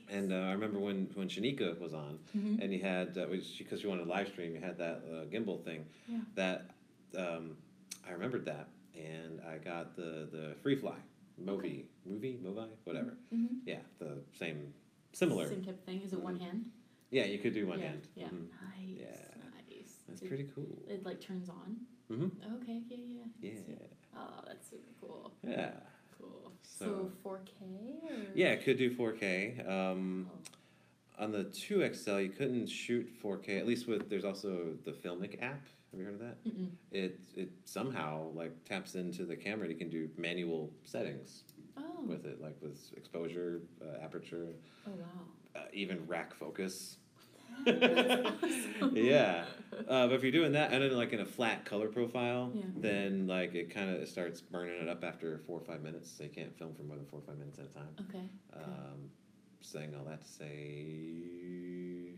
Nice, nice. And uh, I remember when when Shanika was on, Mhm. and you had uh, because you wanted to live stream, you had that uh, gimbal thing. Yeah. That um, I remembered that, and I got the the Freefly Movi movie Movi whatever. Mhm. Yeah, the same similar. Same type of thing. Is it one hand? Yeah, you could do one yeah. hand. Yeah. Mhm. Nice. Yeah. Nice. That's it, pretty cool. It like turns on. Mhm. Okay. Yeah. Yeah. Yeah, can see it. Oh, that's super cool. yeah, Cool. So- So, 4K or? yeah. It could do 4K. Um, Oh. on the 2XL, you couldn't shoot 4K. At least with there's also the Filmic app. Have you heard of that? Mm-mm. It it somehow like taps into the camera. and You can do manual settings Oh. with it, like with exposure, uh, aperture, Oh wow. uh, even rack focus. [LAUGHS] Yeah. Uh, but if you're doing that and then like in a flat color profile, Yeah. then like it kind of starts burning it up after four or five minutes. So you can't film for more than four or five minutes at a time. Okay. Um, saying all that to say,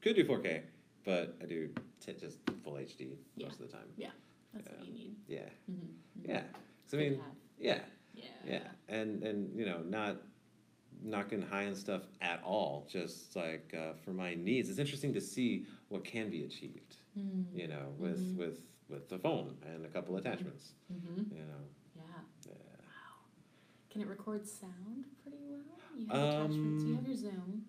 could do 4K, but I do t- just full HD Yeah. most of the time. Yeah, that's what you need. Yeah. Mm-hmm. Yeah. So I mean, yeah, Yeah. yeah, and and you know, not knocking high end stuff at all. Just like uh, for my needs, it's interesting to see what can be achieved. Mm. You know, with Mhm. with with the phone and a couple attachments. Mm-hmm. You know, Yeah. yeah. Wow. Can it record sound pretty well? You have attachments. You Um, have your Zoom.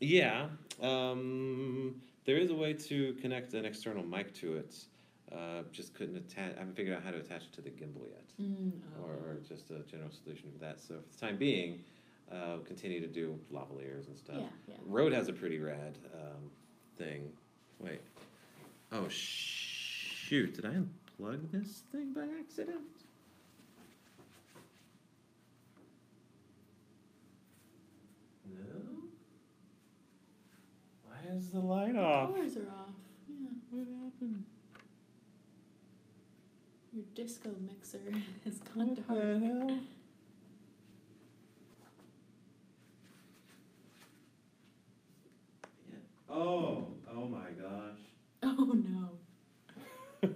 Yeah, um, there is a way to connect an external mic to it. Uh, just couldn't attach. I haven't figured out how to attach it to the gimbal yet, Mm. or, oh. or just a general solution for that. So for the time being, uh, continue to do lavaliers and stuff. Yeah. Yeah. Rode has a pretty rad um, thing. Wait. Oh shoot! Did I unplug this thing by accident? No. Why is the light The off? The colors are off. Yeah. What happened? Your disco mixer [LAUGHS] has gone What dark. the hell? Yeah. Oh, oh my gosh. [LAUGHS] Oh no. [LAUGHS] There'll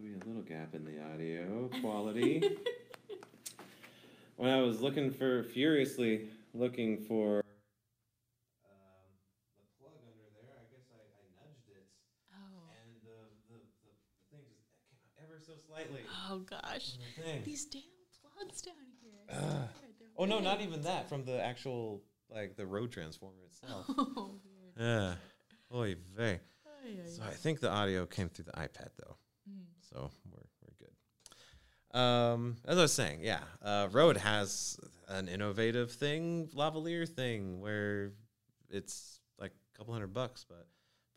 be a little gap in the audio quality. [LAUGHS] when I was looking for, furiously looking for um, the plug under there, I guess I, I nudged it, Oh. and the, the, the, the thing just came out ever so slightly. Oh gosh. from the thing. These damn plugs down here. I Ugh. swear, they're Oh no, not even that. From the actual like the Rode transformer itself. [LAUGHS] Oh. Yeah. Oy vey. So. I think the audio came through the iPad though. Mm. So we're we're good. Um, as I was saying, yeah, uh, Rode has an innovative thing, lavalier thing, where it's like a couple hundred bucks, but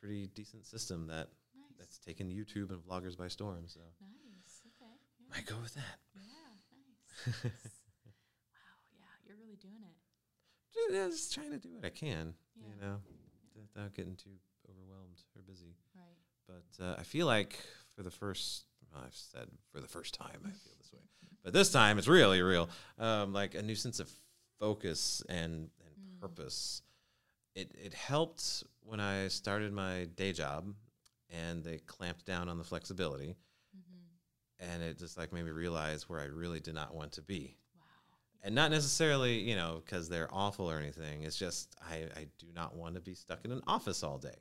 pretty decent system that Nice. that's taken YouTube and vloggers by storm. So nice. Okay. Yeah. might go with that. Yeah. Nice. [LAUGHS] wow. Yeah. You're really doing it. Ju- Just trying to do what I can, Yeah. you know, without getting too overwhelmed or busy. Right. But uh, I feel like for the first, well, I've said for the first time, I feel this way. But this time it's really real. Um, like a new sense of focus and, and Mm. purpose. It, it helped when I started my day job and they clamped down on the flexibility. Mm-hmm. And it just like made me realize where I really did not want to be. And not necessarily, you know, because they're awful or anything. It's just I, I do not want to be stuck in an office all day.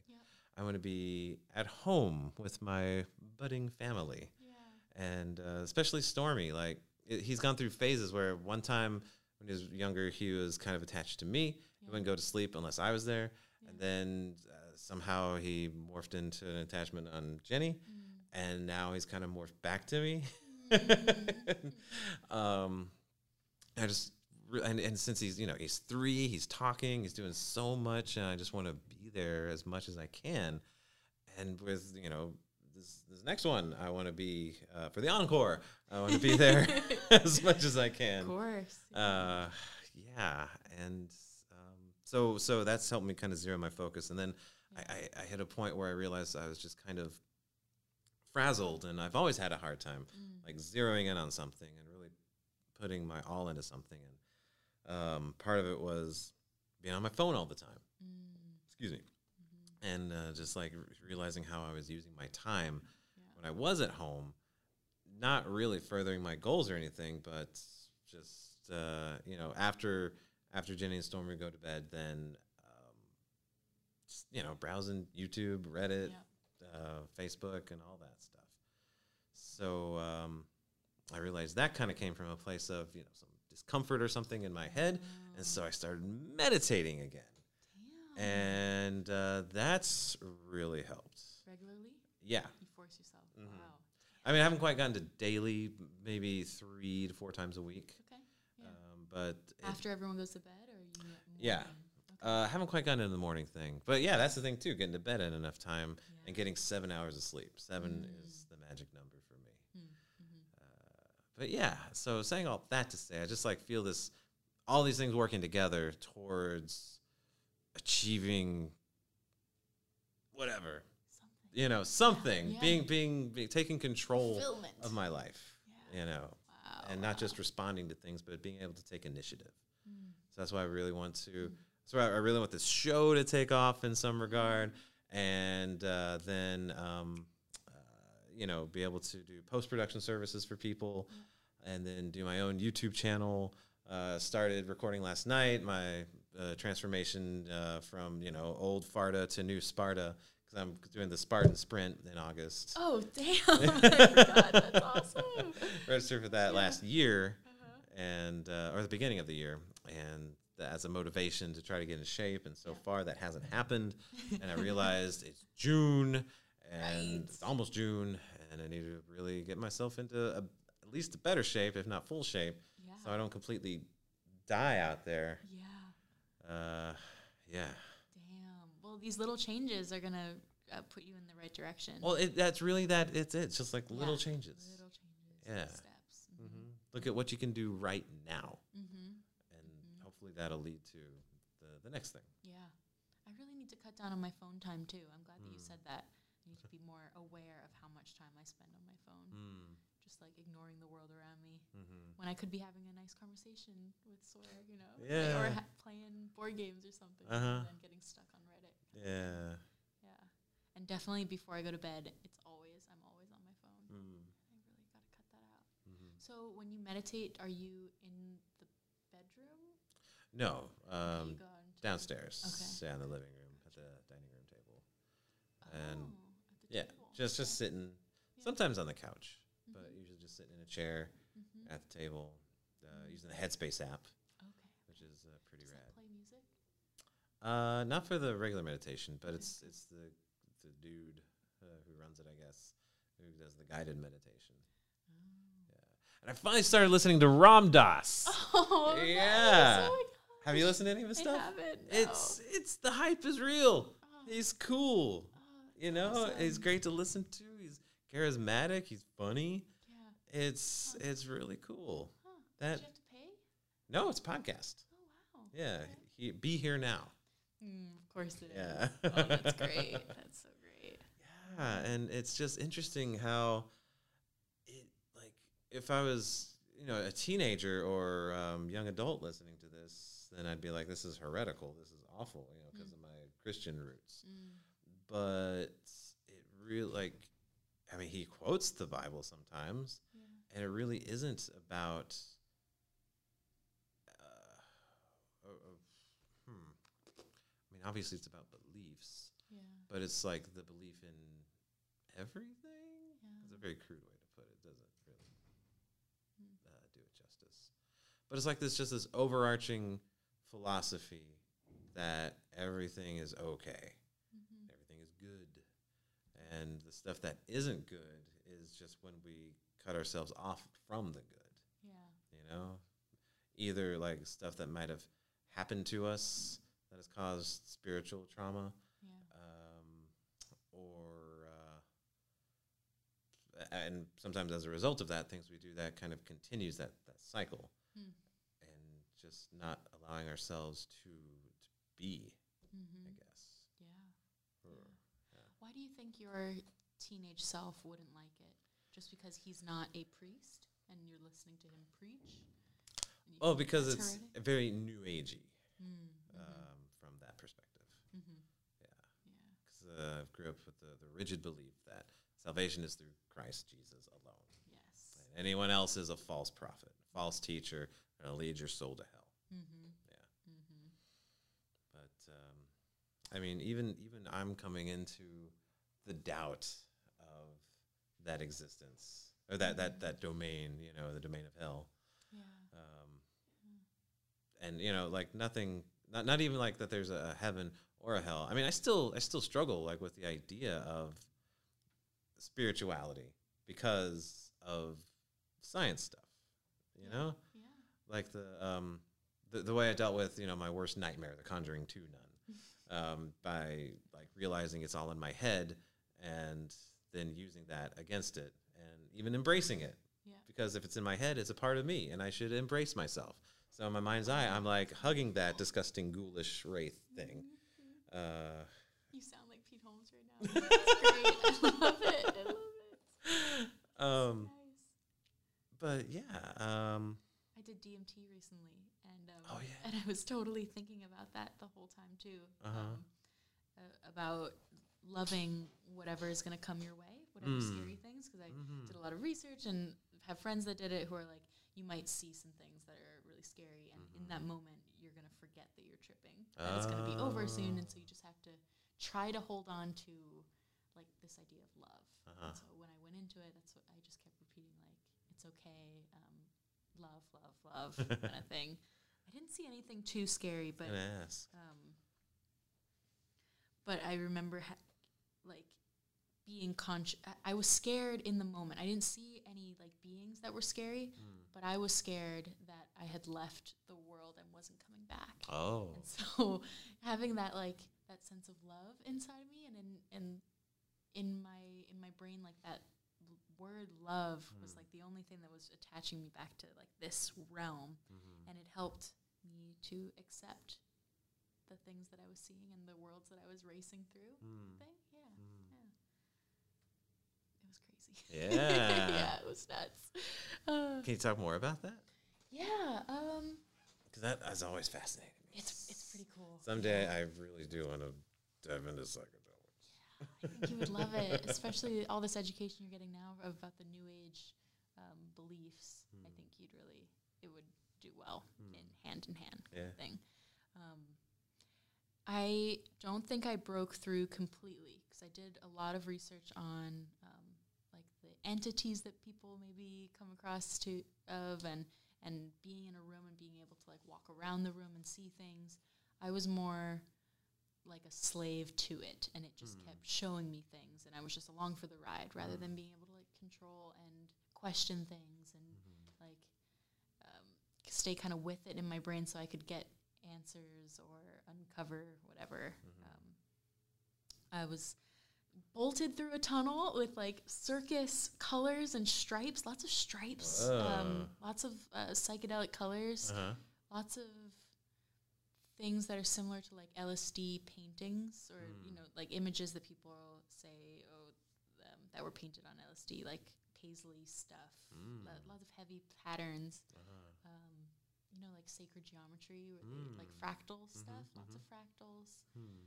I want to be at home with my budding family Yeah. and uh, especially Stormy. Like it, he's gone through phases where one time when he was younger, he was kind of attached to me. He wouldn't go to sleep unless I was there, and then uh, somehow he morphed into an attachment on Jenny, Mm. and now he's kind of morphed back to me. Mm. [LAUGHS] um, I just and, and since he's you know he's three, he's talking, he's doing so much, and I just want to be there as much as I can. And with you know this this next one, I want to be uh, for the encore. I want to be there [LAUGHS] [LAUGHS] as much as I can. Of course. Uh, yeah, and um, so so that's helped me kind of zero my focus, and then I, I, I hit a point where I realized I was just kind of frazzled, and I've always had a hard time Mm. like zeroing in on something and putting my all into something. And um, part of it was being on my phone all the time. Mm. Excuse me. Mhm. And uh, just like realizing how I was using my time Yeah. when I was at home, not really furthering my goals or anything, but just uh, you know after after Jenny and Stormy go to bed, then um, just, you know browsing YouTube, Reddit, Yep. uh, Facebook, and all that stuff. So um, I realized that kind of came from a place of you know some discomfort or something in my head, and so I started meditating again, Damn. and uh, that's really helped. regularly, Yeah, you force yourself. Mhm. Wow. I mean I haven't quite gotten to daily, maybe three to four times a week, Okay. Yeah. um, but it- After everyone goes to bed, or you? Yeah. Okay. uh, haven't quite gotten into the morning thing. But yeah, that's the thing too, getting to bed at enough time yeah. and getting seven hours of sleep. Seven Mm. is the magic number for me. Mm, mhm. Uh, but yeah, so saying all that to say, I just like feel this, all these things working together towards achieving whatever, Something. you know, something, yeah. being, being, being, taking control Fulfillment. of my life, Yeah. you know, Wow. and not just responding to things, but being able to take initiative. Mm. So that's why I really want to. Mm. Why I really want this show to take off in some regard, and uh, then um, you know be able to do post production services for people, and then do my own YouTube channel. Uh, started recording last night. My uh, transformation uh, from you know old Farta to new Sparta because I'm doing the Spartan Sprint in August. Oh [LAUGHS] damn! [LAUGHS] I forgot. That's awesome. Registered for that Yeah. last year Uh-huh. and uh, or the beginning of the year, and as a motivation to try to get in shape. And so Yeah. far, that hasn't happened. And I realized it's June, and Right. it's almost June, and I need to really get myself into a, at least a better shape, if not full shape, Yeah. so I don't completely die out there. yeah. Uh, yeah. Damn. Well, these little changes are gonna uh, put you in the right direction. Well, it, that's really that. It's it. It's just like little changes. Little changes. Yeah. Steps. hmm Look at what you can do right now, Mm-hmm. and Mhm. hopefully that'll lead to the, the next thing. Yeah. I really need to cut down on my phone time too. I'm glad that you Mm. said that. I need to be more aware of how much time I spend on my phone. Mm. Just like ignoring the world around me Mm-hmm. when I could be having a nice conversation with Sawyer, you know? like- or ha- playing board games or something. Uh-huh. And then getting stuck on Reddit. Yeah. Yeah. And definitely before I go to bed, it's always, I'm always on my phone. Mm. I really got to cut that out. hmm So when you meditate, are you in the bedroom? No, um, you go out into the- downstairs. Okay. Yeah, in the living room at the dining room table. and- Oh, the Yeah, just just sitting. Sometimes on the couch, but Mhm. usually just sitting in a chair Mhm. at the table, uh, using the Headspace app, Okay. which is uh, pretty Does that rad. play music? Uh, not for the regular meditation, but it's it's the the dude uh, who runs it, I guess, who does the guided meditation. Yeah, and I finally started listening to Ram Dass. [LAUGHS] Oh, nice. Yeah. Oh my Have you listened to any of his stuff? I stuff? haven't. It's it's the hype is real. he's cool. You know, he's great to listen to. He's charismatic. He's funny. Yeah. It's it's really cool. Huh. That Did you have to pay? no, it's podcast. Oh wow. Yeah, Okay. he, be here now. Mm, of course it is. Yeah. Oh, that's [LAUGHS] great. That's so great. Yeah, and it's just interesting how it like if I was you know a teenager or um, young adult listening to this, then I'd be like, this is heretical. This is awful. You know, because of my Christian roots. Mm. But it really like, I mean, he quotes the Bible sometimes, Yeah. and it really isn't about. Uh, uh, hmm. I mean, obviously, it's about beliefs Yeah. but it's like the belief in everything. It's a very crude way to put it. Doesn't really Mm. uh, do it justice. But it's like this, just this overarching philosophy that everything is okay, Mhm. everything is good, and the stuff that isn't good is just when we cut ourselves off from the good. Yeah. You know, either like stuff that might have happened to us that has caused spiritual trauma Yeah. um, or uh, and sometimes as a result of that, things we do that kind of continues that that cycle, Hmm. and just not allowing ourselves to to be, I Mm-hmm. guess. Yeah. Why do you think your teenage self wouldn't like it? Just because he's not a priest and you're listening to him preach? Oh, because it's heretic? very new agey Mm, um, from that perspective. mhm, Yeah, Yeah. because uh, I grew up with the, the rigid belief that salvation is through Christ Jesus alone. Yes. And anyone else is a false prophet, false teacher, and will lead your soul to hell. Mm-hmm. Yeah. Mm-hmm. But um, I mean, even even I'm coming into the doubt of that existence or that that that domain, you know, the domain of hell. Yeah. Um, and you know, like nothing, not not even like that. There's a heaven or a hell. I mean, I still I still struggle like with the idea of spirituality because of science stuff. You Yeah. know, Yeah. like the um the, the way I dealt with you know my worst nightmare, the Conjuring Two nun, [LAUGHS] um, by like realizing it's all in my head and then using that against it and even embracing it Yeah. because if it's in my head, it's a part of me and I should embrace myself. So in my mind's eye, I'm like hugging that disgusting ghoulish wraith thing. Uh, You sound like Pete Holmes right now. That's great. I love it. I love it. um, Nice. but yeah, um, I did DMT recently, and um, Oh, yeah. and I was totally thinking about that the whole time too. Uh-huh. Um, uh, about loving whatever is going to come your way, whatever Mm. scary things. Because I Mhm. did a lot of research and have friends that did it who are like, you might see some things that are really scary, and in Mm-hmm. that moment, you're going to forget that you're tripping. That it's going to be over soon, and so you just have to try to hold on to like this idea of love. Uh-huh. So when I went into it, that's what I just kept repeating, like it's okay, um, love, love, love, [LAUGHS] kind of thing. I didn't see anything too scary, but um, but I remember ha- like being conscious. I was scared in the moment. I didn't see any like beings that were scary, hmm. but I was scared that I had left the world and wasn't coming back. Oh, And so [LAUGHS] having that like that sense of love inside of me and in and in my in my brain like that l- word love was hmm. like the only thing that was attaching me back to like this realm mm-hmm. and it helped me to accept the things that I was seeing and the worlds that I was racing through Hmm. thing yeah yeah it was crazy Yeah. [LAUGHS] yeah it was nuts uh, can you talk more about that? yeah um Because that has always fascinated me. it's it's pretty cool Someday I really do want to dive into psychedelics. Yeah, I think you would love it, [LAUGHS] especially all this education you're getting now about the new age um, beliefs. I think you'd really, it would do well in hand in hand kind Yeah. of thing. Um, I don't think I broke through completely because I did a lot of research on entities that people maybe come across to of and and being in a room and being able to like walk around the room and see things. I was more like a slave to it and it just kept showing me things and I was just along for the ride rather than being able to like control and question things and like um, stay kind of with it in my brain so I could get answers or uncover whatever um, I was bolted through a tunnel with like circus colors and stripes, lots of stripes, um, lots of uh, psychedelic colors, Uh-huh. lots of things that are similar to like LSD paintings or Hmm. you know like images that people say oh um, that were painted on LSD like paisley stuff, Mm. lo- lots of heavy patterns. Uh-huh. Um, you know, like sacred geometry, where they, like Mm. fractal Mhm, stuff, lots mhm. of fractals. Hmm.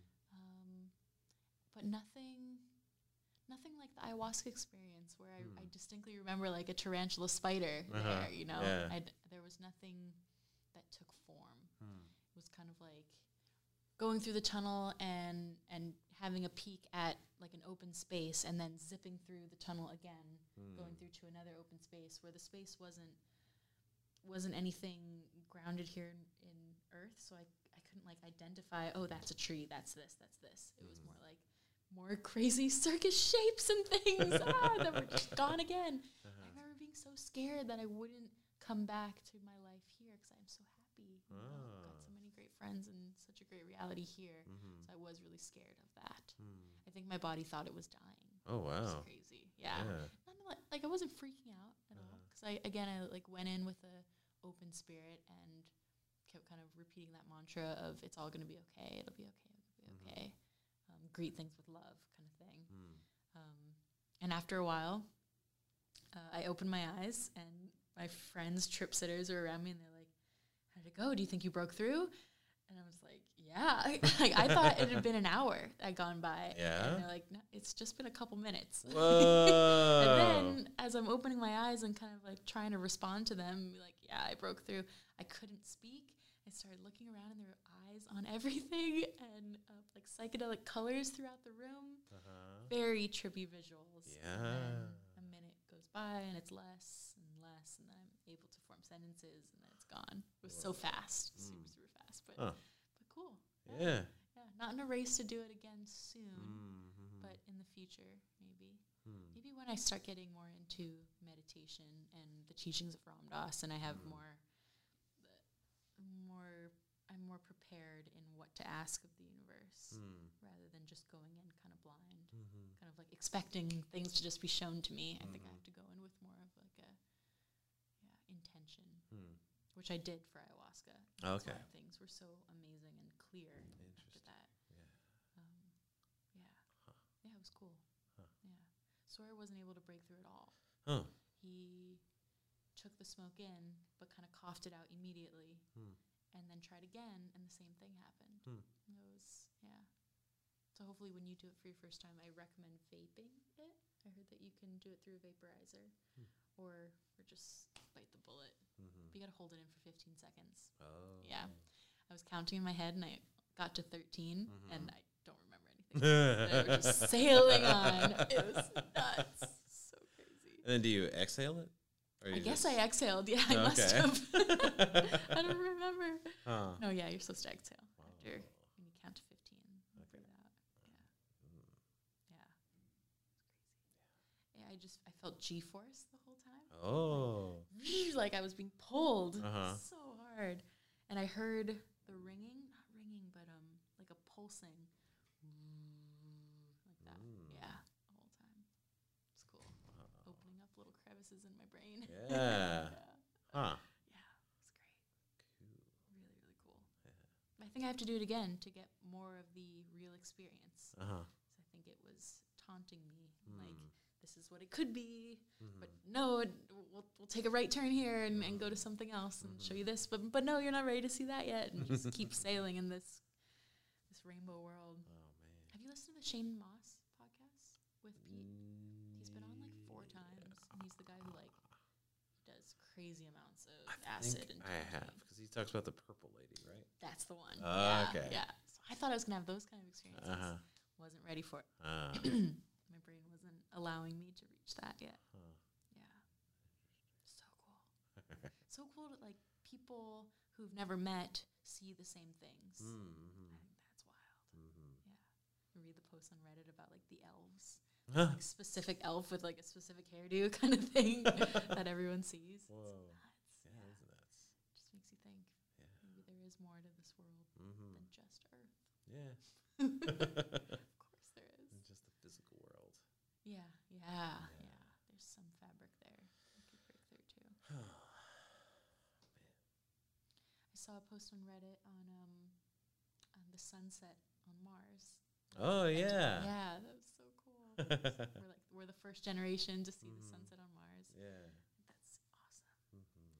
But nothing, nothing like the ayahuasca experience where I, I Hmm. distinctly remember like a tarantula spider Uh-huh, there. You know, yeah. I'd, there was nothing that took form. Hmm. It was kind of like going through the tunnel and and having a peek at like an open space and then zipping through the tunnel again Hmm. going through to another open space where the space wasn't wasn't anything grounded here in, in earth so I, I couldn't like identify oh that's a tree that's this that's this it was Mm. more like more crazy circus shapes and things [LAUGHS] ah, that were just gone again I Uh-huh. remember being so scared that I wouldn't come back to my life here because I'm so happy you know, I've got so Ah. many great friends and such a great reality here Mhm. so I was really scared of that Hmm. I think my body thought it was dying Oh wow. crazy yeah Yeah. not like, I wasn't freaking out at all Uh-huh. because I again I like went in with a open spirit and kept kind of repeating that mantra of it's all gonna be okay it'll be okay it'll be Mhm. okay greet things with love kind of thing Hmm. um, and after a while uh, I opened my eyes and my friends trip sitters are around me and they're like how did it go do you think you broke through and I was like yeah [LAUGHS] like I thought it had been an hour that had gone by Yeah? and they're like no it's just been a couple minutes Whoa. [LAUGHS] and then as I'm opening my eyes and kind of like trying to respond to them, be like, yeah, I broke through. I couldn't speak. I started looking around and were eyes on [LAUGHS] everything and uh, like psychedelic colors throughout the room. uh-huh. Very trippy visuals. And Yeah. a minute goes by and it's less and less, and then I'm able to form sentences and then it's gone. It was so fast, super, Mm. super fast, but, Huh. but cool. Yeah. Yeah. Not in a race to do it again soon, Mhm. but in the future, maybe. Hmm. Maybe when I start getting more into meditation and the teachings of Ram Dass, and I have Mm. more, more, I'm more prepared in what to ask of the universe Hmm. rather than just going in kind of blind, Mhm. kind of like expecting things to just be shown to me. I think I Mhm. have to go in with more of like a, yeah, intention, Hmm. which I did for ayahuasca. That's Okay. things were so amazing and clear after that. Yeah. Um, yeah. Huh. Yeah, it was cool. Huh. Yeah. Sawyer wasn't able to break through at all. Huh. He took the smoke in, but kind of coughed it out immediately, Hmm. And then tried again, and the same thing happened. Hmm. It was, yeah. So hopefully, when you do it for your first time, I recommend vaping it. I heard that you can do it through a vaporizer, Hmm. or or just bite the bullet. Mhm. But you gotta hold it in for 15 seconds. Oh. Yeah. I was counting in my head, and I got to 13, Mhm. and I don't remember anything. [LAUGHS] they were just sailing on. It was nuts. So crazy. And then do you exhale it? I guess just- I exhaled. [LAUGHS] Yeah, I must have. [LAUGHS] I don't [LAUGHS] remember. Huh. No, yeah, you're supposed to exhale Wow. after when you count to 15. Okay. Yeah, Mm. yeah. It's crazy. Yeah, I just I felt G-force the whole time. Oh. like I was being pulled Uh-huh. so hard, and I heard the ringing, not ringing, but um, like a pulsing, like that. Mm. Yeah, the whole time. It's cool. Opening up in my brain. [LAUGHS] Yeah. Huh. Yeah, it's great. Cool. Really, really cool. I think I have to do it again to get more of the real experience. Uh huh. 'Cause I think it was taunting me, like Mm. this is what it could be, but Mhm. no, it, we'll, we'll take a right turn here and, and go to something else and show you this, but but no, you're not ready to see that yet, and just [LAUGHS] keep sailing in this this rainbow world. Oh man. Have you listened to the Shane Mauss crazy amounts of I acid think and I have because he talks about the purple lady, right? That's the one. Ah, yeah, okay. Yeah. So I thought I was gonna have those kind of experiences. Uh huh. Wasn't ready for it. Uh, [CLEARS THROAT] My brain wasn't allowing me to reach that yet. huh. Yeah. So cool. [LAUGHS] so cool to like people who've never met see the same things. Mm-hmm. I think that's wild. Mm-hmm. Yeah. I read the posts on Reddit about like the elves. Huh. Like specific elf with like a specific hairdo kind of thing [LAUGHS] that everyone sees. It's Whoa. nuts. Yeah, Yeah. that's nuts. Just makes you think Yeah. maybe there is more to this world Mm-hmm. than just Earth. Yeah. [LAUGHS] [LAUGHS] of course there is. And just the physical world. Yeah, yeah, yeah. There's some fabric there. I could break through too. [SIGHS] I saw a post on Reddit on um on the sunset on Mars. Oh yeah. Yeah, that was. [LAUGHS] we're like we're the first generation to see the Mhm. sunset on Mars. Yeah. That's awesome. hmm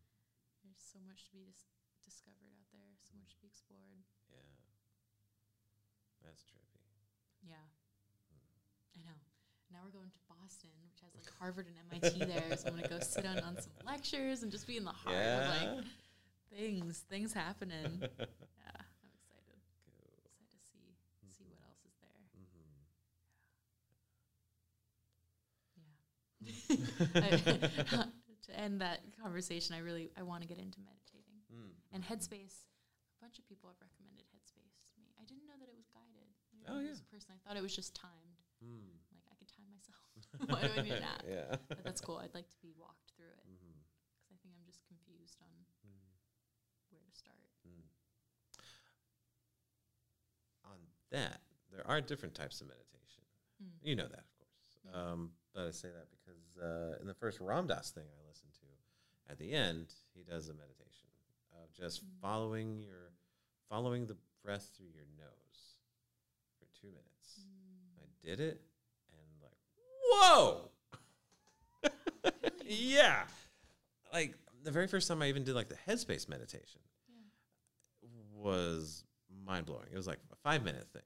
There's so much to be dis- discovered out there. So much to be explored. Yeah. That's trippy. Yeah, Hmm. I know. Now we're going to Boston, which has like Harvard and MIT [LAUGHS] there. So I'm gonna go sit on on some lectures and just be in the heart of like things, things happening. [LAUGHS] Yeah, I'm excited. Cool. Excited to see see what else is there. Mhm. Yeah. I- [LAUGHS] to end that conversation, I really I want to get into meditating Mm. and Headspace. A bunch of people have recommended Headspace to me. I didn't know that it was guided. Oh, know it yeah. a person. I thought it was just timed. Mm. Like I could time myself. [LAUGHS] Why do I need an app? Yeah. But that's cool. I'd like to be walked through it because I think I'm just confused on Mm. where to start. Mm. On that, there are different types of meditation. Mm. You know that, of course. Yeah. Um, I say that because uh, in the first Ram Dass thing I listened to, at the end, he does a meditation of just Mm. following your, following the breath through your nose for two minutes. Mm. I did it, and like, whoa, [LAUGHS] yeah, like the very first time I even did like the headspace meditation Yeah. was mind blowing. It was like a five minute thing.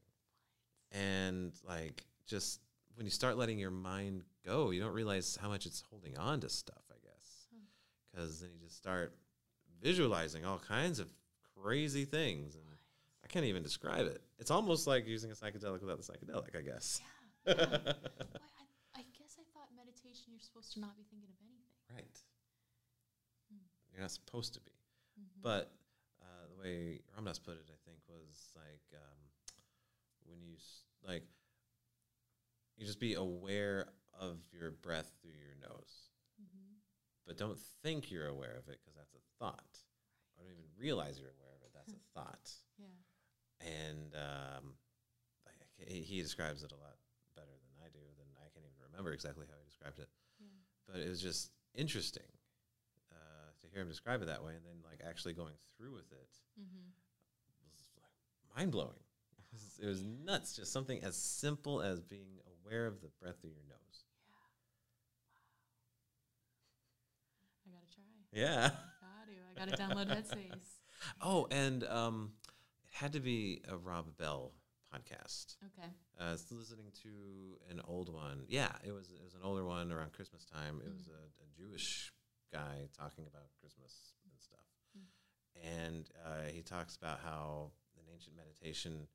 And like just when you start letting your mind go, you don't realize how much it's holding on to stuff, I guess. Hmm. Because then you just start visualizing all kinds of crazy things. And I can't even describe it. It's almost like using a psychedelic without the psychedelic, I guess. Yeah. yeah. I, I guess I thought meditation you're supposed to not be thinking of anything. right. Hmm. You're not supposed to be. Mhm. But uh, the way Ram Dass put it, I think, was like um, when you like you just be aware of your breath through your nose, Mhm. but don't think you're aware of it because that's a thought. I don't even realize you're aware of it. That's a [LAUGHS] thought. Yeah. And um, he, he describes it a lot better than I do. Than I can't even remember exactly how he described it. Yeah. But it was just interesting uh, to hear him describe it that way, and then like actually going through with it Mm-hmm. was like mind blowing. [LAUGHS] It was nuts. Just something as simple as being aware of the breath of your nose. Yeah. I gotta try. Yeah. Got to. I gotta download [LAUGHS] Headspace. Oh, and um, it had to be a Rob Bell podcast. Okay. Uh, I was listening to an old one. Yeah, it was it was an older one around Christmas time. It was a, a Jewish guy talking about Christmas and stuff, and uh, he talks about how an ancient meditation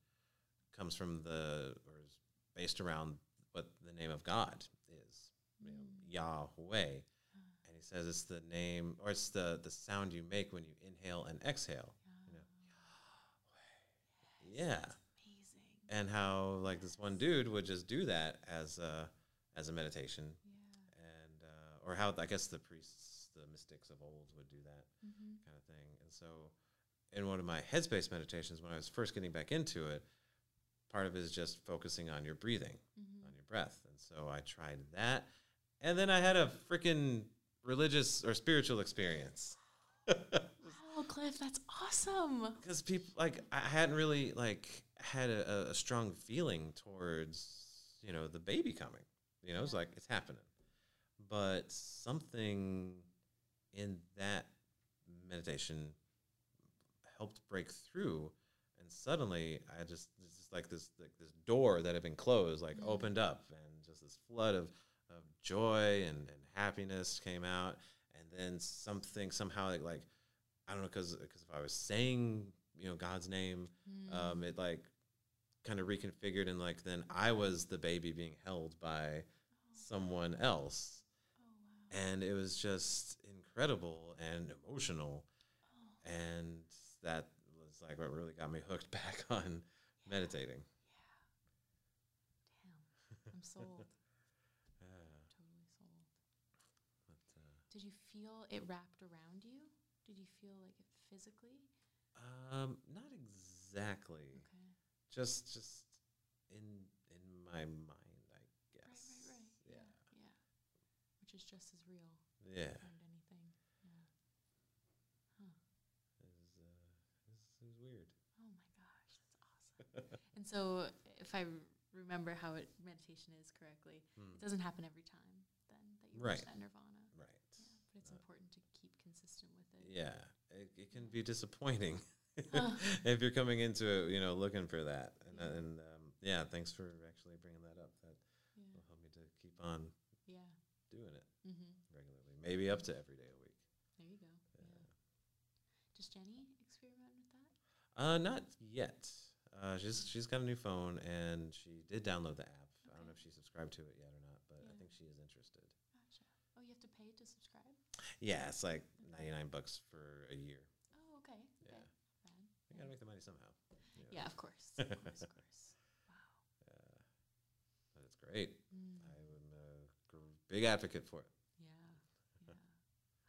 comes from the or is based around what the name of God is, you know, Yahweh. And he says it's the name or it's the the sound you make when you inhale and exhale. You know, Yahweh. Yeah Amazing. and how like this one dude would just do that as a as a meditation Yeah. and uh, or how I guess the priests the mystics of old would do that Mm-hmm. kind of thing and so in one of my headspace meditations when I was first getting back into it part of it is just focusing on your breathing Mm-hmm. on your breath. And so I tried that. And then I had a freaking religious or spiritual experience. Wow, [LAUGHS] oh, Cliff, that's awesome. because people like I hadn't really like had a, a- a strong feeling towards you know the baby coming. You know, it's like it's happening, but something in that meditation helped break through, and suddenly I just it's just like this like this door that had been closed like Mm. opened up, and just this flood of of joy and, and happiness came out, and then something somehow like, like I don't know because because if I was saying you know God's name, Mm. um, it like kind of reconfigured and like then I was the baby being held by someone else, Oh wow. and it was just incredible and emotional, Oh, and that like what really got me hooked [LAUGHS] back on meditating. Yeah. Damn. I'm sold. [LAUGHS] Uh, totally sold. but, uh, Did you feel it wrapped around you? Did you feel like it physically? um, not exactly. Okay. Just just in in my mind, I guess. right, right. Right. Yeah. Yeah. which is just as real. Yeah. Yeah. It was, uh, it was, it was weird. Oh my gosh, that's awesome. And so, if I remember how it meditation is correctly, Hmm. it doesn't happen every time. Then that you Right. reach that nirvana. Right. Yeah, but it's Uh, important to keep consistent with it. Yeah. It, it can be disappointing Huh. [LAUGHS] if you're coming into it, you know, looking for that. And, Yeah. and um, yeah, thanks for actually bringing that up. That Yeah. will help me to keep on Yeah. doing it Mm-hmm. regularly. Maybe up to every day a week. There you go. Yeah. Does Jenny experiment with that? Uh, not yet. Uh, she's she's got a new phone and she did download the app. I don't know if she subscribed to it yet or not, but I think she is interested. Gotcha. Oh, you have to pay to subscribe? Yeah, it's like ninety nine bucks for a year. Oh, okay. Yeah. Okay. You gotta make the money somehow. know. Yeah, of course. Of course, of course. [LAUGHS] Wow. But it's great. Mm. I'm a gr- big advocate for it. Yeah. Yeah.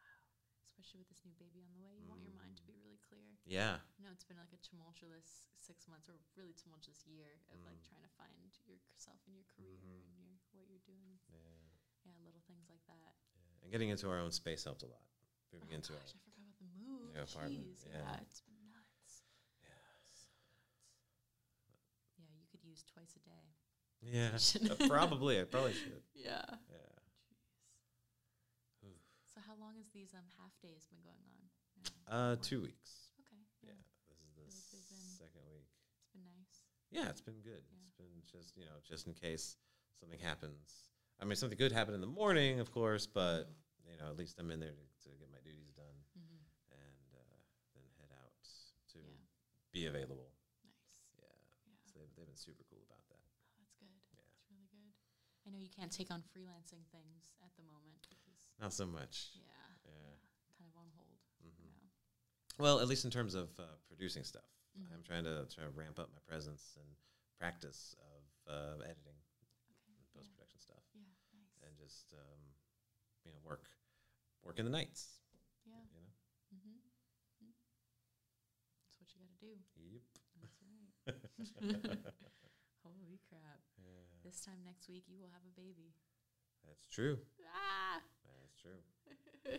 Wow. Especially with this new baby on the way, you want your mind to be really clear. Yeah. Know it's been like a tumultuous six months, or really tumultuous year of like Mm. trying to find yourself in your career Mhm. and your what you're doing. Yeah. Yeah, little things like that. yeah. And getting into our own space helped a lot. Moving oh into gosh, I forgot about the move. apartment, Jeez, yeah. yeah. it's been nuts. nuts. Yeah, you could use twice a day. Yeah. [LAUGHS] Yeah. Uh, probably. I probably [LAUGHS] should. Yeah. Yeah. Jeez. Oof. So how long has these um half days been going on? now? Uh, two weeks. Okay. Yeah. Yeah. This is the like they've been- second week. It's been nice. Yeah, it's been good. Yeah. It's been just you know just in case something happens. I mean, something could happen in the morning, of course, but you know at least I'm in there to, to get my duties done Mm-hmm. and uh, then head out to Yeah. be available. Nice. Yeah. Yeah. So they've, they've been super cool about that. Oh, that's good. Yeah. That's really good. I know you can't take on freelancing things at the moment because Not so much. yeah, Yeah. kind of on hold Mhm. now. Well, at least in terms of uh, producing stuff, Mhm. I'm trying to try to ramp up my presence and practice of uh, editing Okay. post production stuff, Yeah. Nice. and just um, you know work work in the nights. yeah. You know. Mm-hmm. mm That's what you got to do. Yep. That's right. [LAUGHS] [LAUGHS] Holy crap! Yeah. This time next week, you will have a baby. That's true. Ah! That's true. [LAUGHS]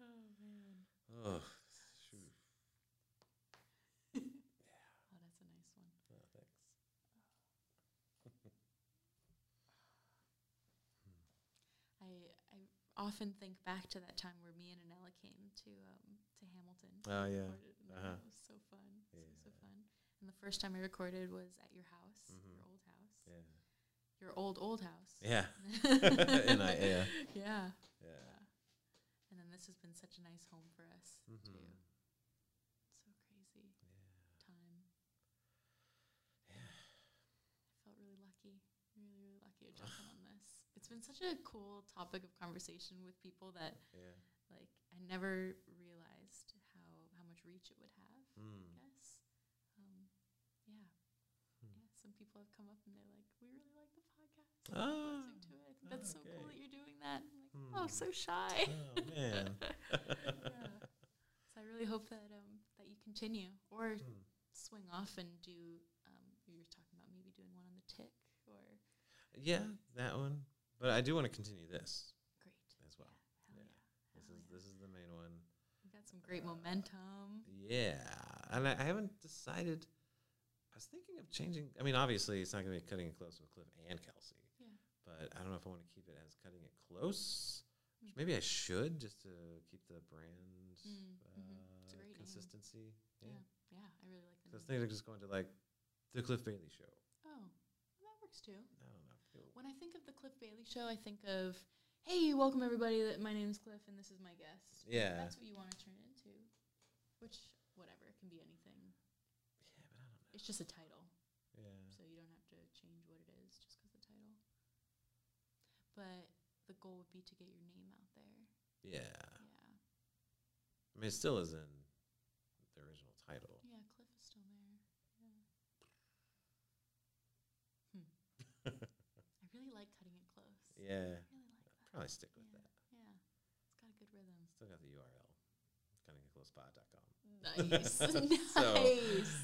oh man. oh, shoot. Oh, that's a nice one. Oh, thanks. I I often think back to that time where me and Anella came to um to Hamilton. Oh, yeah. Uh-huh. That was so fun. So so fun. And the first time I recorded was at your house, Mhm. your old house, Yeah. your old old house. Yeah. [LAUGHS] And I- yeah. yeah. Yeah. Yeah. And then this has been such a nice home for us too. Mhm. So crazy Yeah. time. Yeah. I felt really lucky, really, really lucky to jump in on this. It's been such a cool topic of conversation with people that Yeah. like I never realized how how much reach it would have. Mm. I guess. Um, yeah. Hmm. Yeah. Some people have come up and they're like, "We really like the podcast. Ah. Oh, listening to it. I think that's so okay. cool that you're doing that." I'm like, Hmm. "Oh, so shy." Oh man. [LAUGHS] [LAUGHS] yeah. So I really hope that um that you continue or Hmm. swing off and do um you were talking about maybe doing one on the tick or Yeah, that one. But I do want to continue this great. as well. Hell Yeah. yeah. This Hell is yeah. this is the main one. You got some great momentum. Yeah, and I, I haven't decided. I was thinking of changing. I mean, obviously, it's not going to be cutting it close with Cliff and Kelsie. Yeah. But I don't know if I want to keep it as cutting it close. Which maybe I should just to keep the brand Mm, uh, mhm. It's great consistency. Yeah. Yeah, I really like I was thinking of just going to like the Cliff Bailey show. Oh, that works too. I don't know. When I think of the Cliff Bailey show, I think of, hey, welcome everybody. That my name's Cliff and this is my guest. Yeah. That's what you want to turn it into. Which, whatever, it can be anything. Yeah, but I don't know. It's just a title, Yeah. so you don't have to change what it is just because the title. But the goal would be to get your name out there. Yeah. Yeah. I mean, it still is in the original title. Yeah, Cliff is still there. Yeah. Hmm. I really like cutting it close. Yeah. I really like that. Probably stick with yeah. that. Yeah. It's got a good rhythm. Still got the URL. Cuttingitclosepod.com. [LAUGHS] [LAUGHS] Nice. So- nice.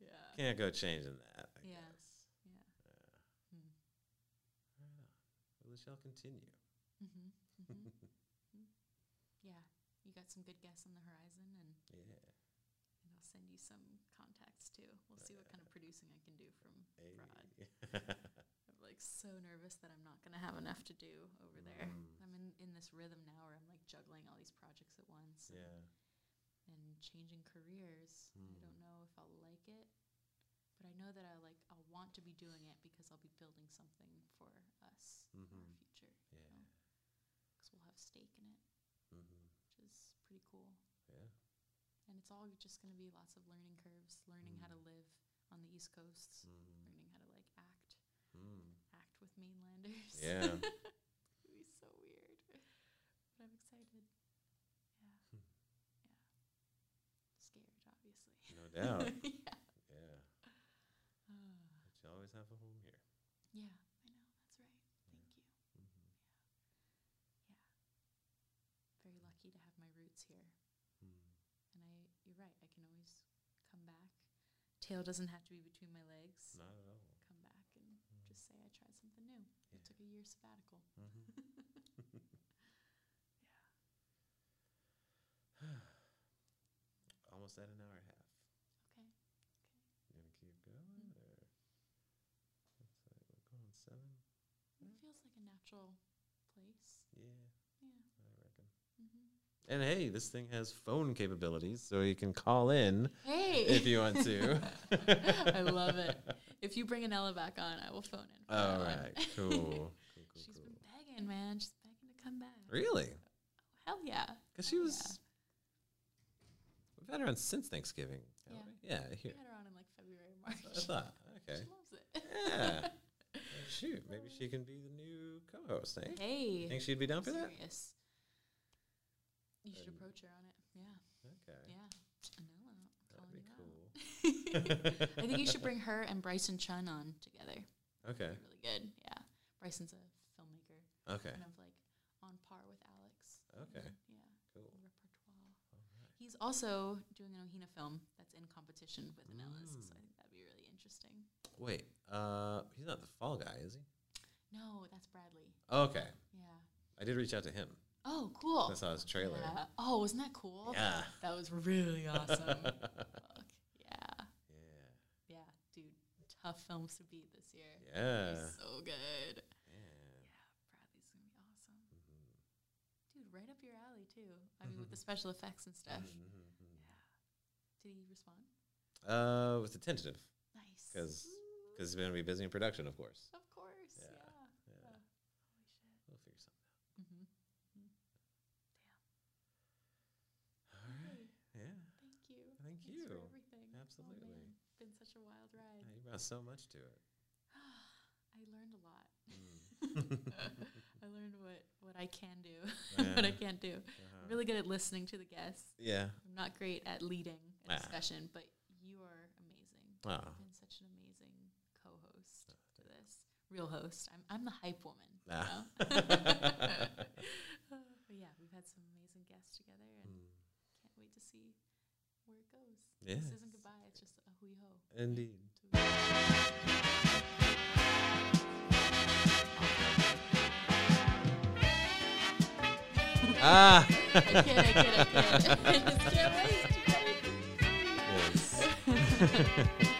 yeah. Can't go changing that. I Yeah. guess. Yeah. Yeah. Hmm. Right on. At shall continue. Mm-hmm. [LAUGHS] Mm-hmm. yeah, you got some good guests on the horizon, and, Yeah. and I'll send you some contacts too. We'll see what kind of producing I can do from Hey. Fraud. Like so nervous that I'm not gonna have enough to do over there. Mm. I'm in in this rhythm now where I'm like juggling all these projects at once and, yeah. and changing careers. I Mm. don't know if I'll like it, but I know that I like I'll want to be doing it because I'll be building something for us, Mhm. our future. Yeah. because we'll have stake in it, Mm-hmm. which is pretty cool. Yeah. And it's all just going to be lots of learning curves, learning how to Mm. live on the East Coast, Mm-hmm. learning how to like act, Mm. With mainlanders. Yeah. [LAUGHS] It'd be so weird. But I'm excited. Yeah. Hmm. Yeah. Scared, obviously. No doubt. [LAUGHS] yeah. yeah. Ah. But you always have a home here. yeah, I know. That's right. Thank you. Mm-hmm. Yeah. Very lucky to have my roots here. Mm. And I, you're right. I can always come back. Tail doesn't have to be between my legs. Not at all. Come back and Mm. just say I tried new. I took a year sabbatical. Mm-hmm. [LAUGHS] [SIGHS] Almost at an hour and a half. Okay. You gonna keep going Mm. or? Let's say we're going seven. It feels like a natural place. Yeah, Yeah. I reckon. hmm And hey, this thing has phone capabilities, so you can call in Hey. if you want to. [LAUGHS] I love it. [LAUGHS] If you bring Anella back on, I will phone in. for All that cool. [LAUGHS] cool, cool, She's cool. been begging, man. She's begging to come back. Really? Oh, Hell yeah. Because she was. We've had her on since Thanksgiving. we? Yeah, We here. had her on in like February, I March. thought. Okay. She loves it. Yeah. [LAUGHS] Shoot, maybe she can be the new co-host, eh? Hey. Think she'd be down for that? serious. You should Um, approach her on it. Yeah. Okay. Yeah. Anella. That'd calling be you cool. out. I think you should bring her and Bryson Chun on together. Okay. Be really good. Yeah. Bryson's a filmmaker, Okay. kind of like on par with Alex. Okay. Yeah. Cool. Repertoire. Right. He's also doing an Ohina film that's in competition with so Mm. I think that'd be really interesting. Wait. Uh, he's not the fall guy, is he? No, that's Bradley. Okay. Yeah. I did reach out to him. Oh, cool. I saw his trailer. Yeah. Oh, wasn't that cool? Yeah. That was really awesome. Fuck. [LAUGHS] Yeah. Yeah. Yeah, dude. Tough films to beat this year. Yeah. So good. Yeah. Yeah, Bradley's gonna be awesome. Mhm. Dude, right up your alley too. I mean with the special effects and stuff. Mhm, mhm. Yeah. Did he respond? Uh, with the tentative, Nice. because because he's going to be busy in production, of course. of course. Yeah, Yeah. Yeah. Uh. We'll figure something Mm-hmm. out. All right. Yeah. Thank you. Thank Thanks you. For everything. Absolutely. man. Been such a wild ride. Yeah, You brought so much to it. [GASPS] I learned a lot. Mm. [LAUGHS] [LAUGHS] I learned what, what I can do, Yeah. [LAUGHS] what I can't do. Uh-huh. I'm really good at listening to the guests. Yeah. I'm not great at leading a Ah. discussion, but you are amazing. Oh. You've been such an amazing co-host to this. Real host. I'm I'm the hype woman. You Ah. know? but yeah, we've had some amazing guests together, and Mm. can't wait to see where it goes. Yeah. This isn't goodbye. It's just a hui ho. Indeed. Ah. I [LAUGHS] kid, I kid, I kid. I just can't wait. yes. [LAUGHS]